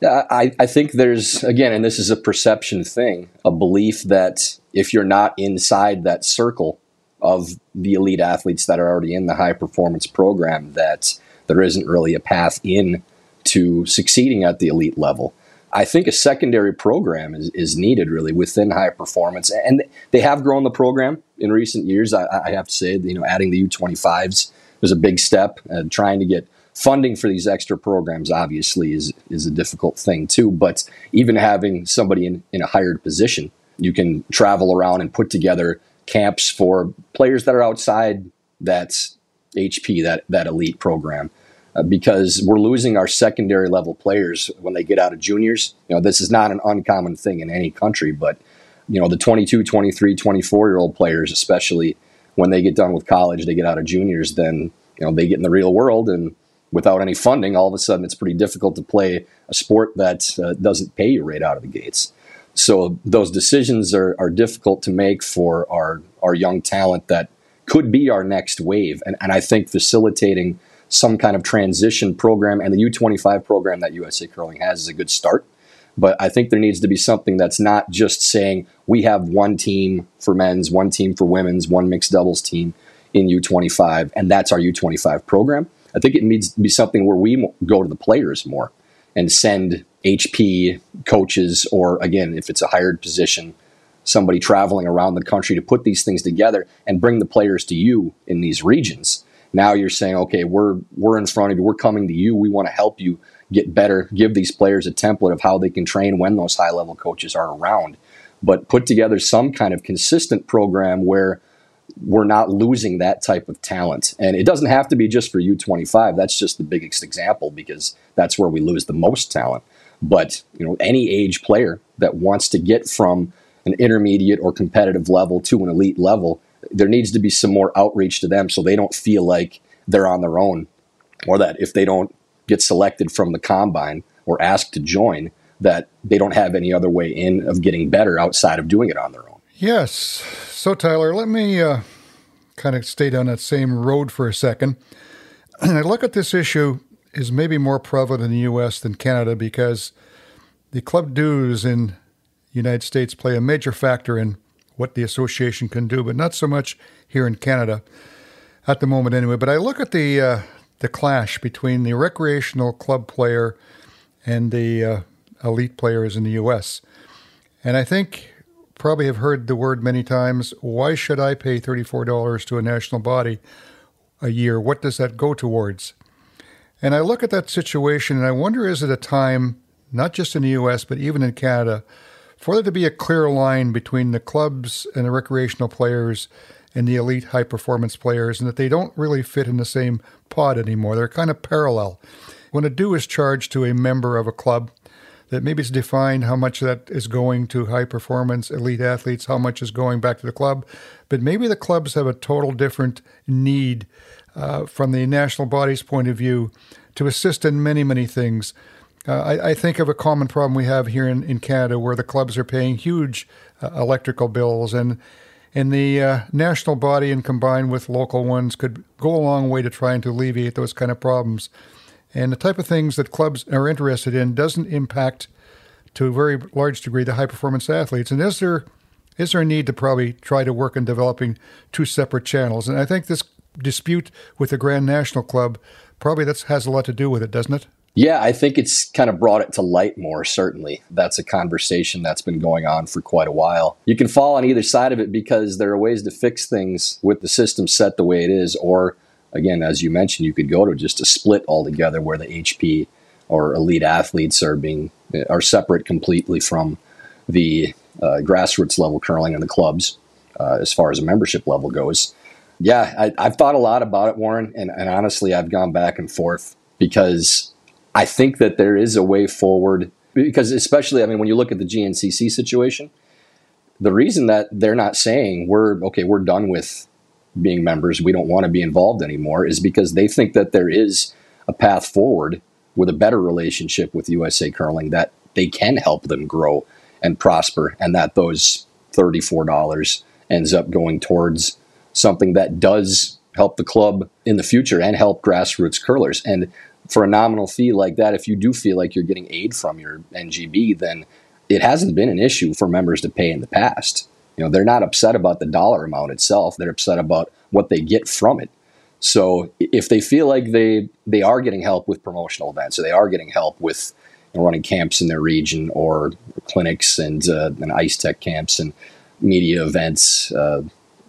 I, I think there's, again, and this is a perception thing, a belief that if you're not inside that circle of the elite athletes that are already in the high performance program, that there isn't really a path in to succeeding at the elite level. I think a secondary program is, is needed really within high performance. And they have grown the program in recent years. I, I have to say, you know, adding the U25s was a big step, uh, trying to get funding for these extra programs obviously is is a difficult thing too but even having somebody in, in a hired position you can travel around and put together camps for players that are outside that hp that that elite program uh, because we're losing our secondary level players when they get out of juniors you know this is not an uncommon thing in any country but you know the 22 23 24 year old players especially when they get done with college they get out of juniors then you know they get in the real world and without any funding, all of a sudden it's pretty difficult to play a sport that uh, doesn't pay you right out of the gates. So those decisions are, are difficult to make for our, our young talent that could be our next wave. And, and I think facilitating some kind of transition program and the U25 program that USA Curling has is a good start. But I think there needs to be something that's not just saying we have one team for men's, one team for women's, one mixed doubles team in U25, and that's our U25 program I think it needs to be something where we go to the players more and send HP coaches, or again, if it's a hired position, somebody traveling around the country to put these things together and bring the players to you in these regions. Now you're saying, okay, we're we're in front of you, we're coming to you, we want to help you get better, give these players a template of how they can train when those high level coaches are around. but put together some kind of consistent program where we're not losing that type of talent. And it doesn't have to be just for U25. That's just the biggest example because that's where we lose the most talent. But, you know, any age player that wants to get from an intermediate or competitive level to an elite level, there needs to be some more outreach to them so they don't feel like they're on their own or that if they don't get selected from the combine or asked to join, that they don't have any other way in of getting better outside of doing it on their own. Yes. So, Tyler, let me uh, kind of stay down that same road for a second. And *clears throat* I look at this issue is maybe more prevalent in the U.S. than Canada because the club dues in the United States play a major factor in what the association can do, but not so much here in Canada at the moment, anyway. But I look at the uh, the clash between the recreational club player and the uh, elite players in the U.S. And I think probably have heard the word many times. Why should I pay $34 to a national body a year? What does that go towards? And I look at that situation and I wonder is it a time, not just in the US, but even in Canada, for there to be a clear line between the clubs and the recreational players and the elite high performance players, and that they don't really fit in the same pod anymore. They're kind of parallel. When a due is charged to a member of a club, that maybe it's defined how much that is going to high performance elite athletes, how much is going back to the club. But maybe the clubs have a total different need uh, from the national body's point of view to assist in many, many things. Uh, I, I, think of a common problem we have here in, in Canada where the clubs are paying huge uh, electrical bills and and the uh, national body and combined with local ones could go a long way to trying to alleviate those kind of problems. And the type of things that clubs are interested in doesn't impact to a very large degree the high performance athletes. And is there is there a need to probably try to work on developing two separate channels? And I think this dispute with the Grand National Club probably that has a lot to do with it, doesn't it? Yeah, I think it's kind of brought it to light more, certainly. That's a conversation that's been going on for quite a while. You can fall on either side of it because there are ways to fix things with the system set the way it is, or again, as you mentioned, you could go to just a split altogether where the HP or elite athletes are being are separate completely from the uh, grassroots level curling and the clubs uh, as far as a membership level goes. Yeah, I, have thought a lot about it, Warren, and, and honestly, I've gone back and forth because I think that there is a way forward. Because especially, I mean, when you look at the GNCC situation, the reason that they're not saying we're okay, we're done with being members, we don't want to be involved anymore, is because they think that there is a path forward with a better relationship with USA Curling that they can help them grow and prosper, and that those $34 ends up going towards something that does help the club in the future and help grassroots curlers. And for a nominal fee like that, if you do feel like you're getting aid from your NGB, then it hasn't been an issue for members to pay in the past. You know, they're not upset about the dollar amount itself. They're upset about what they get from it. So if they feel like they they are getting help with promotional events, or they are getting help with running camps in their region, or clinics and uh, and ice tech camps and media events, uh,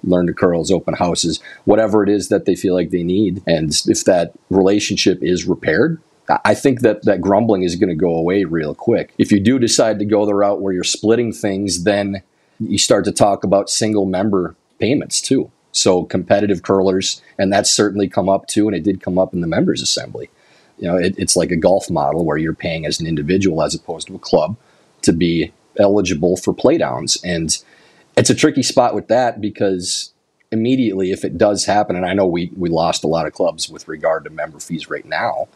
learn to curls, open houses, whatever it is that they feel like they need, and if that relationship is repaired, I think that that grumbling is going to go away real quick. If you do decide to go the route where you're splitting things, then you start to talk about single member payments too. So competitive curlers, and that's certainly come up too, and it did come up in the members assembly. You know, it, it's like a golf model where you're paying as an individual as opposed to a club to be eligible for playdowns, and it's a tricky spot with that because immediately if it does happen, and I know we we lost a lot of clubs with regard to member fees right now,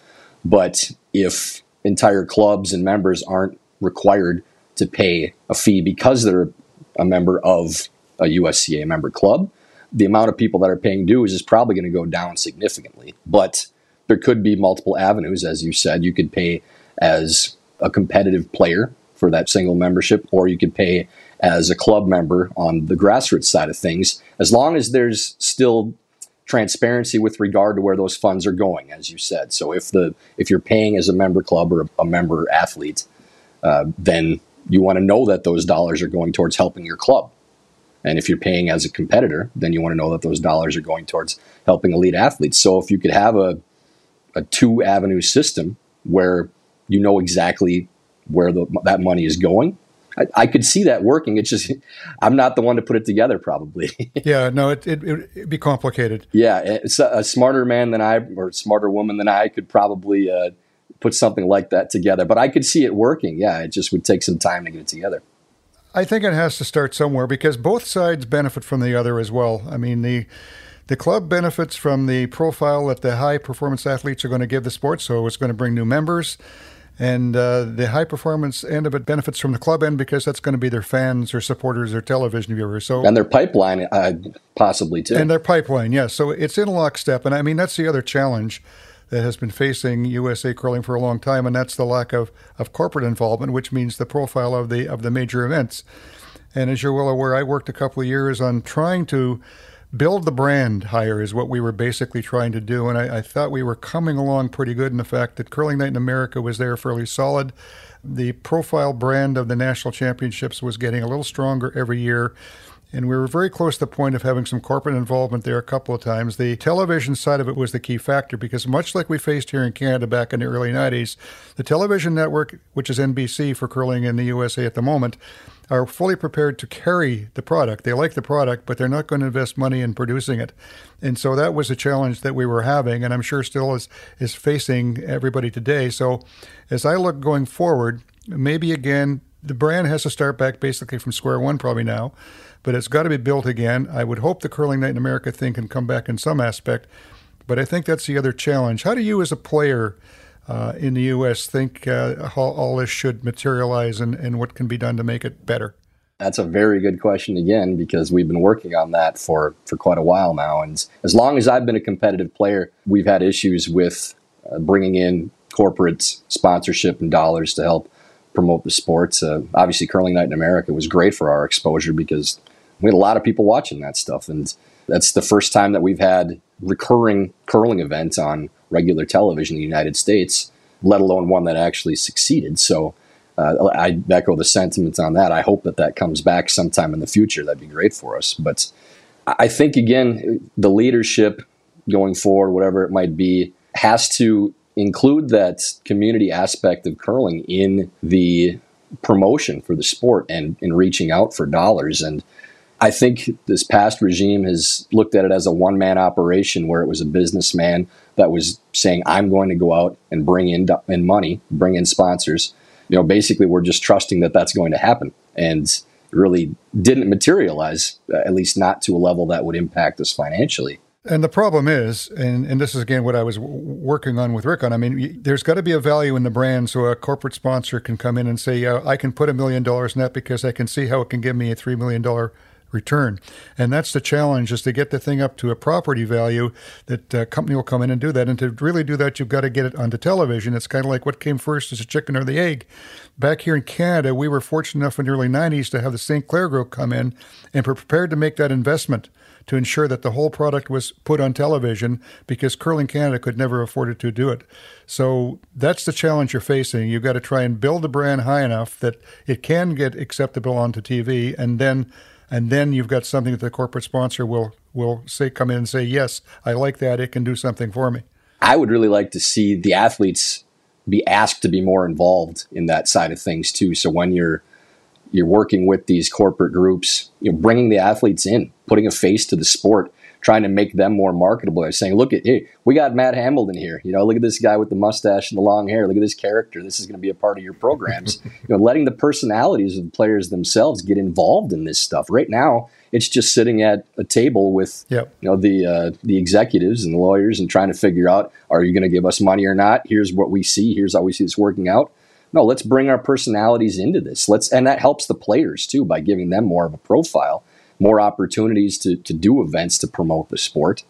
but if entire clubs and members aren't required to pay a fee because they're a member of a USCA member club, the amount of people that are paying dues is probably going to go down significantly. But there could be multiple avenues, as you said. You could pay as a competitive player for that single membership, or you could pay as a club member on the grassroots side of things, as long as there's still transparency with regard to where those funds are going, as you said. So if the if you're paying as a member club or a, member athlete, uh, then you want to know that those dollars are going towards helping your club. And if you're paying as a competitor, then you want to know that those dollars are going towards helping elite athletes. So if you could have a, a two avenue system where you know exactly where the, that money is going, I, I, could see that working. It's just *laughs* I'm not the one to put it together, probably. *laughs* yeah, no, it, it would be complicated. Yeah, a, a, smarter man than I or smarter woman than I could probably uh, put something like that together. But I could see it working. Yeah, it just would take some time to get it together. I think it has to start somewhere because both sides benefit from the other as well. I mean the the club benefits from the profile that the high performance athletes are going to give the sport, so it's going to bring new members. And uh, the high performance end of it benefits from the club end because that's going to be their fans or supporters or television viewers. So and their pipeline, uh, possibly too. And their pipeline, yes. So it's in lockstep. And I mean that's the other challenge that has been facing USA curling for a long time, and that's the lack of, of corporate involvement, which means the profile of the of the major events. And as you're well aware, I worked a couple of years on trying to build the brand higher is what we were basically trying to do. And I, I, thought we were coming along pretty good in the fact that Curling Night in America was there fairly solid. The profile brand of the national championships was getting a little stronger every year. And we were very close to the point of having some corporate involvement there a couple of times. The television side of it was the key factor because, much like we faced here in Canada back in the early 90s, the television network, which is NBC for curling in the USA at the moment, are fully prepared to carry the product. They like the product, but they're not going to invest money in producing it. And so that was a challenge that we were having, and I'm sure still is, is facing everybody today. So as I look going forward, maybe again, the brand has to start back basically from square one probably now, but it's got to be built again. I would hope the Curling Night in America thing can come back in some aspect, but I think that's the other challenge. How do you, as a player, uh, in the U.S. think uh, how all this should materialize and, and what can be done to make it better? That's a very good question again because we've been working on that for, for quite a while now. And as long as I've been a competitive player, we've had issues with uh, bringing in corporate sponsorship and dollars to help promote the sports. Uh, obviously, Curling Night in America was great for our exposure because we had a lot of people watching that stuff. And that's the first time that we've had recurring curling events on regular television in the United States, let alone one that actually succeeded. So uh, I echo the sentiments on that. I hope that that comes back sometime in the future. That'd be great for us. But I think, again, the leadership going forward, whatever it might be, has to include that community aspect of curling in the promotion for the sport and in reaching out for dollars. And I think this past regime has looked at it as a one man operation where it was a businessman that was saying, I'm going to go out and bring in, in money, bring in sponsors. You know, basically, we're just trusting that that's going to happen. And really didn't materialize, uh, at least not to a level that would impact us financially. And the problem is, and, and this is again what I was w- working on with Rick on. I mean, there's got to be a value in the brand, so a corporate sponsor can come in and say, "Yeah, I can put a million dollars in that because I can see how it can give me a three million dollar return. And that's the challenge is to get the thing up to a property value that a uh, company will come in and do that. And to really do that, you've got to get it onto television. It's kind of like what came first is the chicken or the egg. Back here in Canada, we were fortunate enough in the early 90s to have the St. Clair Group come in and prepared to make that investment to ensure that the whole product was put on television because Curling Canada could never afford to do it. So that's the challenge you're facing. You've got to try and build the brand high enough that it can get acceptable onto TV and then and then you've got something that the corporate sponsor will will say come in and say yes i like that. It can do something for me. I would really like to see the athletes be asked to be more involved in that side of things too. So when you're you're working with these corporate groups you know bringing the athletes in putting a face to the sport trying to make them more marketable. They're saying, look at hey, we got Matt Hamilton here. You know, look at this guy with the mustache and the long hair. Look at this character. This is going to be a part of your programs. *laughs* you know, letting the personalities of the players themselves get involved in this stuff. Right now, it's just sitting at a table with yep. you know the uh, the executives and the lawyers and trying to figure out are you going to give us money or not? Here's what we see. Here's how we see this working out. No, let's bring our personalities into this. Let's and that helps the players too by giving them more of a profile more opportunities to, to do events to promote the sport.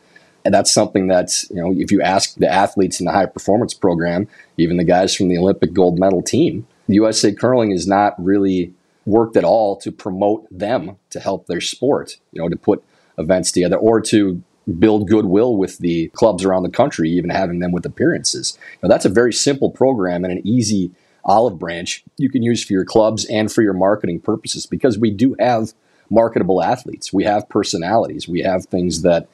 And that's something that's, you know, if you ask the athletes in the high performance program, even the guys from the Olympic gold medal team, USA Curling is not really worked at all to promote them to help their sport, you know, to put events together or to build goodwill with the clubs around the country, even having them with appearances. Now, that's a very simple program and an easy olive branch you can use for your clubs and for your marketing purposes because we do have marketable athletes. We have personalities. We have things that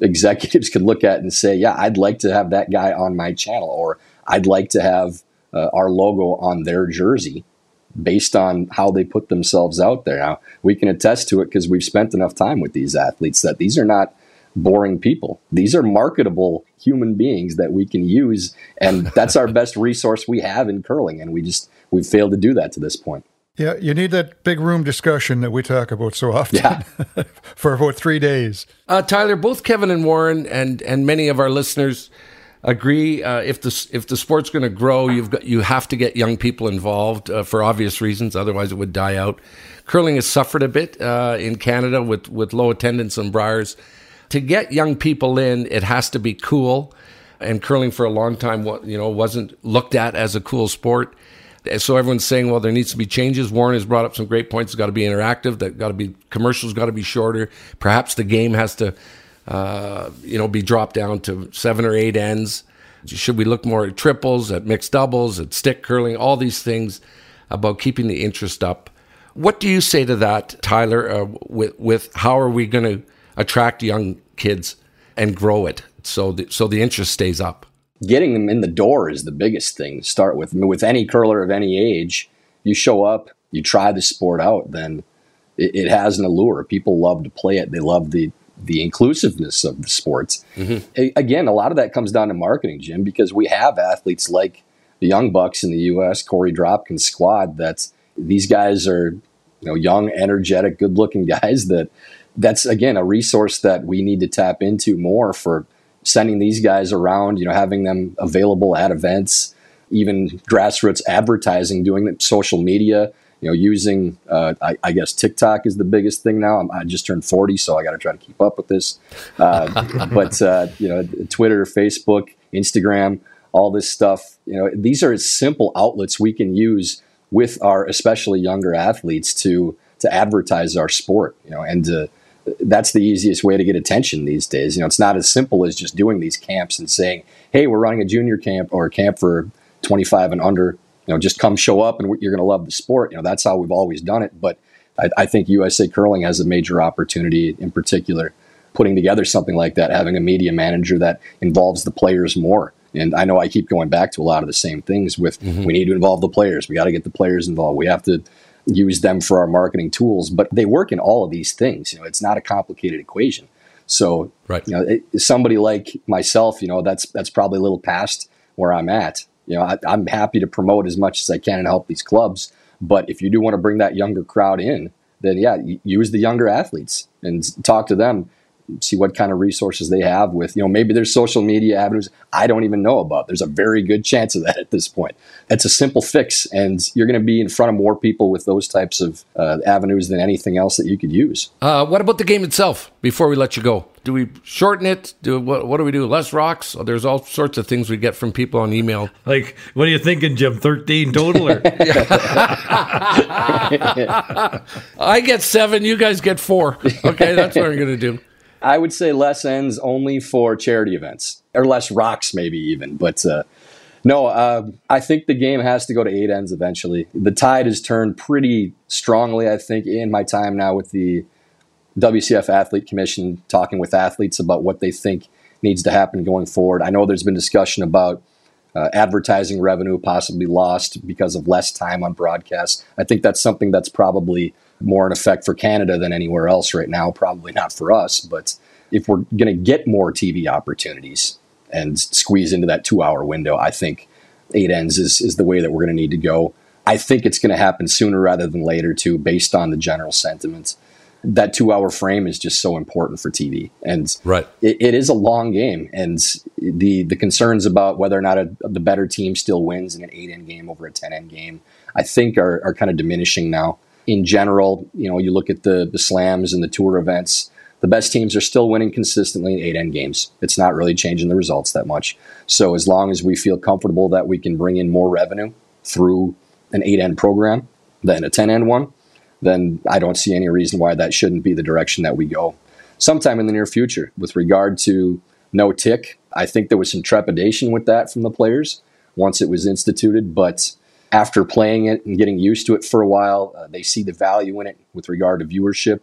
executives could look at and say, yeah, I'd like to have that guy on my channel, or I'd like to have uh, our logo on their jersey. based on how they put themselves out there. Now, we can attest to it because we've spent enough time with these athletes that these are not boring people. These are marketable human beings that we can use, and that's our best resource we have in curling. And we just we've failed to do that to this point. Yeah, you need that big room discussion that we talk about so often Yeah. *laughs* for about three days. Uh, Tyler, both Kevin and Warren and and many of our listeners agree. Uh, if the if the sport's going to grow, you've got you have to get young people involved uh, for obvious reasons. Otherwise, it would die out. Curling has suffered a bit uh, in Canada with with low attendance and Briers. To get young people in, it has to be cool. And curling for a long time, you know, wasn't looked at as a cool sport. So everyone's saying, well, there needs to be changes. Warren has brought up some great points. It's got to be interactive. That got to be commercials. Got to be shorter. Perhaps the game has to, uh, you know, be dropped down to seven or eight ends. Should we look more at triples, at mixed doubles, at stick curling, all these things about keeping the interest up? What do you say to that, Tyler? Uh, with with how are we going to attract young kids and grow it so the, so the interest stays up? Getting them in the door is the biggest thing to start with. I mean, with any curler of any age, you show up, you try the sport out, then it, it has an allure. People love to play it. They love the the inclusiveness of the sports. Mm-hmm. A- again, a lot of that comes down to marketing, Jim, because we have athletes like the Young Bucks in the U.S., Korey Dropkin's squad. That's these guys are you know young, energetic, good-looking *laughs* guys. That that's again a resource that we need to tap into more for sending these guys around, you know, having them available at events, even grassroots advertising, doing social media, you know, using, uh, I, I guess TikTok is the biggest thing now. I'm, I just turned 40, so I got to try to keep up with this. Uh, *laughs* but, uh, you know, Twitter, Facebook, Instagram, all this stuff, you know, these are simple outlets we can use with our especially younger athletes to to advertise our sport, you know, and to that's the easiest way to get attention these days. You know, it's not as simple as just doing these camps and saying, "Hey, we're running a junior camp or a camp for 25 and under. You know, just come show up and you're going to love the sport." You know, that's how we've always done it. But I, I think USA Curling has a major opportunity, in particular, putting together something like that, having a media manager that involves the players more. And I know I keep going back to a lot of the same things with mm-hmm. we need to involve the players. We got to get the players involved. We have to use them for our marketing tools, but they work in all of these things. You know, it's not a complicated equation. So, Right. you know, it, somebody like myself, you know, that's that's probably a little past where I'm at. You know, I, I'm happy to promote as much as I can and help these clubs. But if you do want to bring that younger crowd in, then yeah, use the younger athletes and talk to them see what kind of resources they have with you know maybe there's social media avenues i don't even know about there's a very good chance of that at this point it's a simple fix and you're going to be in front of more people with those types of uh, avenues than anything else that you could use Uh, what about the game itself? Before we let you go, do we shorten it? Do what? What do we do? Less rocks? Oh, there's all sorts of things we get from people on email. Like, what are you thinking, Jim? 13 total? Or? *laughs* I get seven. You guys get four. Okay, that's what I'm going to do. I would say less ends only for charity events or less rocks maybe even but uh, no uh, i think the game has to go to eight ends eventually the tide has turned pretty strongly i think in my time now with the WCF Athlete Commission talking with athletes about what they think needs to happen going forward. I know there's been discussion about uh, advertising revenue possibly lost because of less time on broadcast. I think that's something that's probably more in effect for Canada than anywhere else right now. Probably not for us, but if we're going to get more TV opportunities and squeeze into that two hour window, I think eight ends is, is the way that we're going to need to go. I think it's going to happen sooner rather than later, too, based on the general sentiment that two hour frame is just so important for TV. And Right. it, it is a long game. And the the concerns about whether or not a, the better team still wins in an eight end game over a 10 end game, I think are, are kind of diminishing now. In general, you know, you look at the, the slams and the tour events, the best teams are still winning consistently in eight end games. It's not really changing the results that much. So as long as we feel comfortable that we can bring in more revenue through an eight end program than a 10 end one, then I don't see any reason why that shouldn't be the direction that we go sometime in the near future. With regard to no tick, I think there was some trepidation with that from the players once it was instituted, but after playing it and getting used to it for a while, uh, they see the value in it with regard to viewership.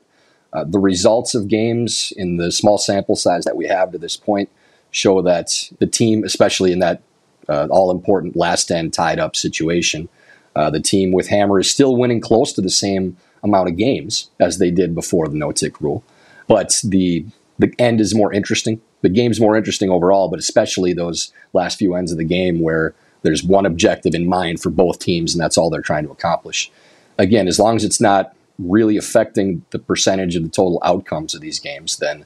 Uh, the results of games in the small sample size that we have to this point show that the team, especially in that uh, all important last end tied up situation, Uh, the team with Hammer is still winning close to the same amount of games as they did before the no tick rule, but the the end is more interesting. The game's more interesting overall, but especially those last few ends of the game where there's one objective in mind for both teams, and that's all they're trying to accomplish. Again, as long as it's not really affecting the percentage of the total outcomes of these games, then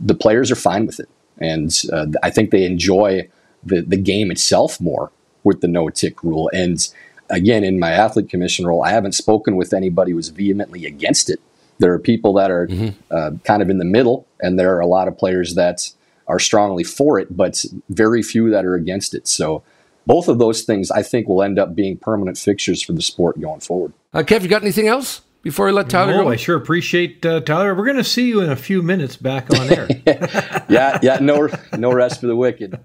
the players are fine with it. And uh, I think they enjoy the, the game itself more with the no tick rule. And again, in my athlete commission role, I haven't spoken with anybody who's vehemently against it. There are people that are mm-hmm. uh, kind of in the middle, and there are a lot of players that are strongly for it, but very few that are against it. So both of those things, I think, will end up being permanent fixtures for the sport going forward. Uh, Kev, you got anything else? before I let Tyler no, go? I sure appreciate uh, Tyler. We're going to see you in a few minutes back on air. *laughs* yeah, yeah, no, no rest for the wicked.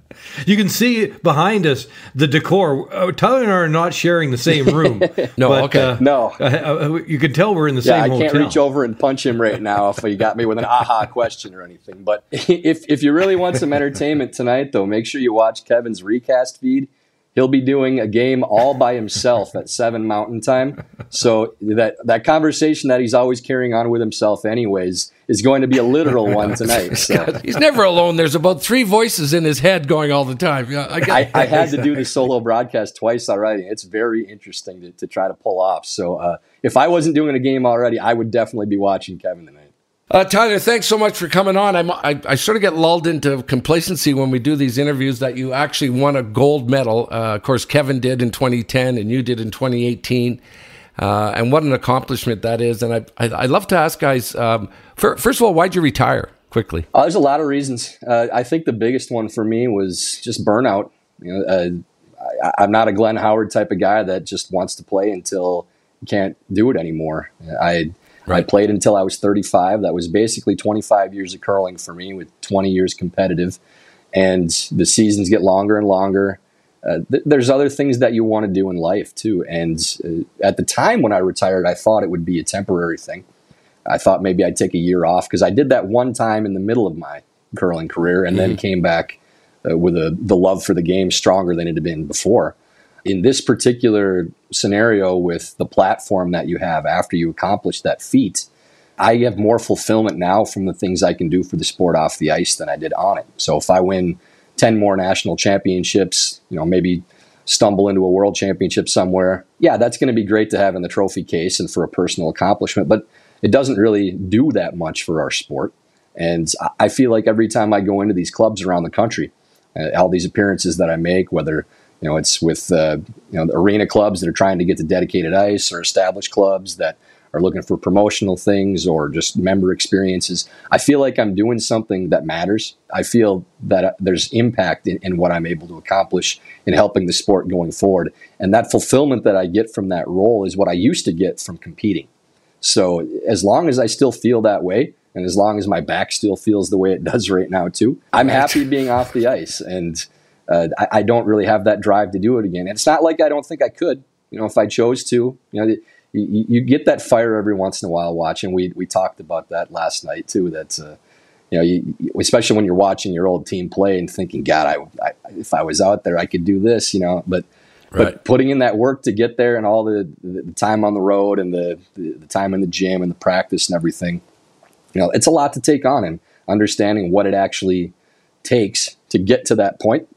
You can see behind us the decor. Uh, Tyler and I are not sharing the same room. *laughs* no, but, okay, uh, no. Uh, uh, you can tell we're in the yeah, same. I can't hotel. reach over and punch him right now if you got me with an aha *laughs* question or anything. But if if you really want some entertainment tonight, though, make sure you watch Kevin's recast feed he'll be doing a game all by himself at *laughs* seven mountain time. So that that conversation that he's always carrying on with himself anyways is going to be a literal *laughs* one tonight so. he's never alone. There's about three voices in his head going all the time. Yeah, I, I, I, had to *laughs* do the solo broadcast twice already. It's very interesting to, to try to pull off. So uh, if i wasn't doing a game already i would definitely be watching kevin tonight uh, Tyler, thanks so much for coming on. I'm, I, I, sort of get lulled into complacency when we do these interviews that you actually won a gold medal. Uh, of course, Kevin did in 2010 and you did in 2018. Uh, and what an accomplishment that is. And I, I, I love to ask guys, um, for, first of all, why'd you retire quickly? Uh, there's a lot of reasons. Uh, I think the biggest one for me was just burnout. You know, uh, I, am not a Glenn Howard type of guy that just wants to play until you can't do it anymore. I Right. I played until I was 35. That was basically 25 years of curling for me, with 20 years competitive. And the seasons get longer and longer. Uh, th- there's other things that you want to do in life too. And uh, at the time when I retired, I thought it would be a temporary thing. I thought maybe I'd take a year off because I did that one time in the middle of my curling career, and mm-hmm. then came back uh, with a, the love for the game stronger than it had been before in this particular scenario with the platform that you have after you accomplish that feat, I have more fulfillment now from the things I can do for the sport off the ice than I did on it. So if I win 10 more national championships, you know, maybe stumble into a world championship somewhere, yeah, that's going to be great to have in the trophy case and for a personal accomplishment, but it doesn't really do that much for our sport. And I feel like every time I go into these clubs around the country, uh, all these appearances that I make, whether you know, it's with uh, you know the arena clubs that are trying to get to dedicated ice, or established clubs that are looking for promotional things or just member experiences. I feel like I'm doing something that matters. I feel that uh, there's impact in, in, what I'm able to accomplish in helping the sport going forward. And that fulfillment that I get from that role is what I used to get from competing. So as long as I still feel that way, and as long as my back still feels the way it does right now too, I'm happy being off the ice. And uh, I, I, don't really have that drive to do it again. And it's not like I don't think I could. You know, if I chose to, you know, you, you get that fire every once in a while watching. We we talked about that last night too. That's uh, you know, you, especially when you're watching your old team play and thinking, God, I, I, if I was out there, I could do this. You know, but right. but putting in that work to get there and all the, the time on the road and the, the the time in the gym and the practice and everything, you know, it's a lot to take on and understanding what it actually takes to get to that point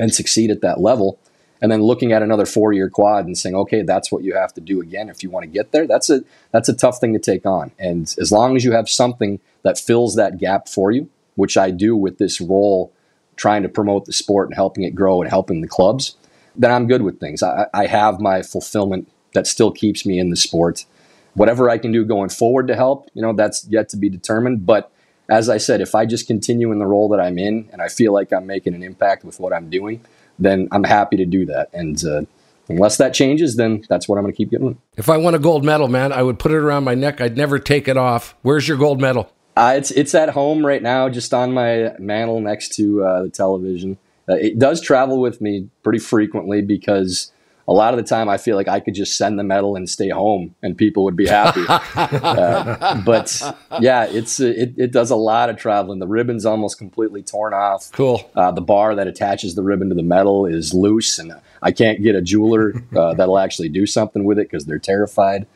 and succeed at that level and then looking at another four year quad and saying, okay, that's what you have to do again if you want to get there. That's a that's a tough thing to take on. And as long as you have something that fills that gap for you, which I do with this role, trying to promote the sport and helping it grow and helping the clubs, then I'm good with things. I, I have my fulfillment that still keeps me in the sport. Whatever I can do going forward to help, you know, that's yet to be determined. But as I said, if I just continue in the role that I'm in and I feel like I'm making an impact with what I'm doing, then I'm happy to do that. And uh, unless that changes, then that's what I'm going to keep getting. If I won a gold medal, man, I would put it around my neck. I'd never take it off. Where's your gold medal? Uh, it's it's at home right now, just on my mantle next to uh, the television. Uh, it does travel with me pretty frequently because a lot of the time I feel like I could just send the medal and stay home and people would be happy. *laughs* uh, but yeah, it's it, it does a lot of traveling. The ribbon's almost completely torn off. Cool. Uh, the bar that attaches the ribbon to the medal is loose, and I can't get a jeweler uh, *laughs* that'll actually do something with it because they're terrified.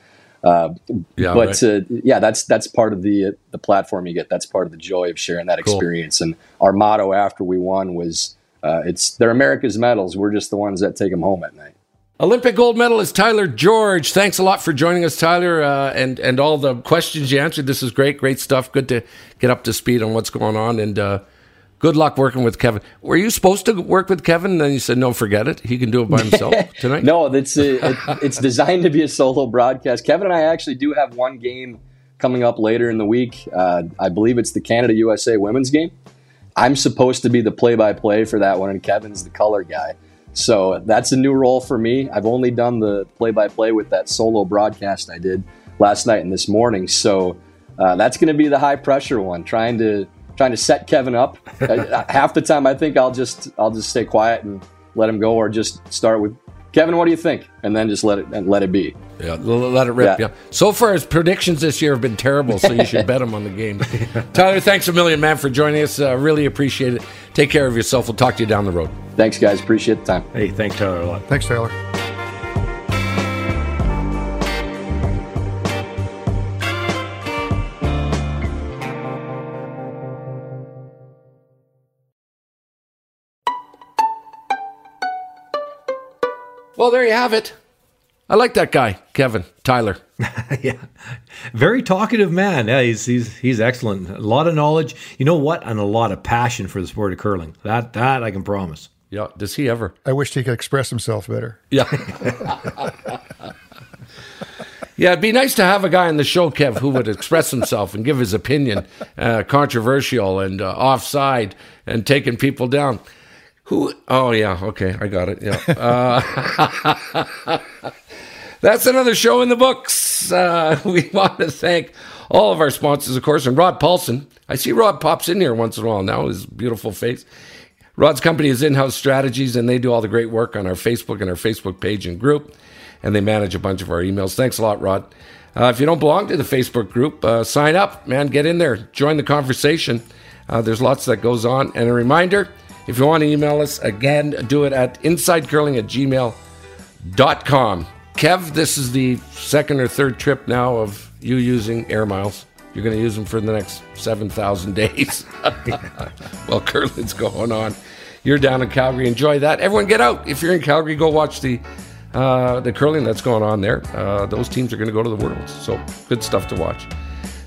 Uh, yeah, but right. uh, yeah, that's that's part of the the platform you get. That's part of the joy of sharing that cool. experience. And our motto after we won was, uh, "It's they're America's medals. We're just the ones that take them home at night." Olympic gold medalist Tyler George. Thanks a lot for joining us, Tyler, uh, and and all the questions you answered. This is great, great stuff. Good to get up to speed on what's going on, and uh, good luck working with Kevin. Were you supposed to work with Kevin? And then you said, no, forget it. He can do it by himself *laughs* tonight. no, it's it, it's designed to be a solo broadcast. Kevin and I actually do have one game coming up later in the week. Uh, I believe it's the Canada USA women's game. I'm supposed to be the play by play for that one, and Kevin's the color guy. So that's a new role for me. I've only done the play by play with that solo broadcast I did last night and this morning. So uh, that's going to be the high pressure one, trying to trying to set Kevin up. *laughs* Half the time, I think I'll just I'll just stay quiet and let him go, or just start with Kevin. What do you think? And then just let it and let it be. Yeah, let it rip. Yeah. yeah. So far, his predictions this year have been terrible, so you should *laughs* bet him on the game. *laughs* Tyler, thanks a million, man, for joining us. Uh, really appreciate it. Take care of yourself. We'll talk to you down the road. Thanks, guys. Appreciate the time. Hey, thanks, Tyler, a lot. Thanks, Tyler. Well, there you have it. I like that guy, Kevin Tyler. *laughs* yeah, very talkative man. Yeah, he's he's he's excellent. A lot of knowledge. You know what? And a lot of passion for the sport of curling. That that I can promise. Yeah. Does he ever? I wish he could express himself better. Yeah. *laughs* yeah, it'd be nice to have a guy on the show, Kev, who would express himself and give his opinion, uh, controversial and uh, offside and taking people down. Who? Oh yeah, okay, I got it. Yeah. Uh, *laughs* that's another show in the books. Uh, *laughs* we want to thank all of our sponsors, of course, and Rod Paulson. I see Rod pops in here once in a while now. His beautiful face. Rod's company is In-House Strategies, and they do all the great work on our Facebook and our Facebook page and group, and they manage a bunch of our emails. Thanks a lot, Rod. Uh, if you don't belong to the Facebook group, uh, sign up, man. Get in there, join the conversation. Uh, there's lots that goes on. And a reminder if you want to email us, again, do it at insidecurling at gmail.com. Kev, this is the second or third trip now of you using air miles. You're going to use them for the next 7,000 days. *laughs* well, curling's going on. You're down in Calgary. Enjoy that. Everyone get out. If you're in Calgary, go watch the uh, the curling that's going on there. Uh, those teams are going to go to the Worlds. So good stuff to watch.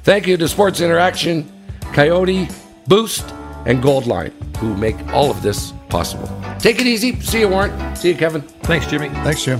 Thank you to Sports Interaction, Kioti, Boost, and Goldline, who make all of this possible. Take it easy. See you, Warren. See you, Kevin. Thanks, Jimmy. Thanks, Jim.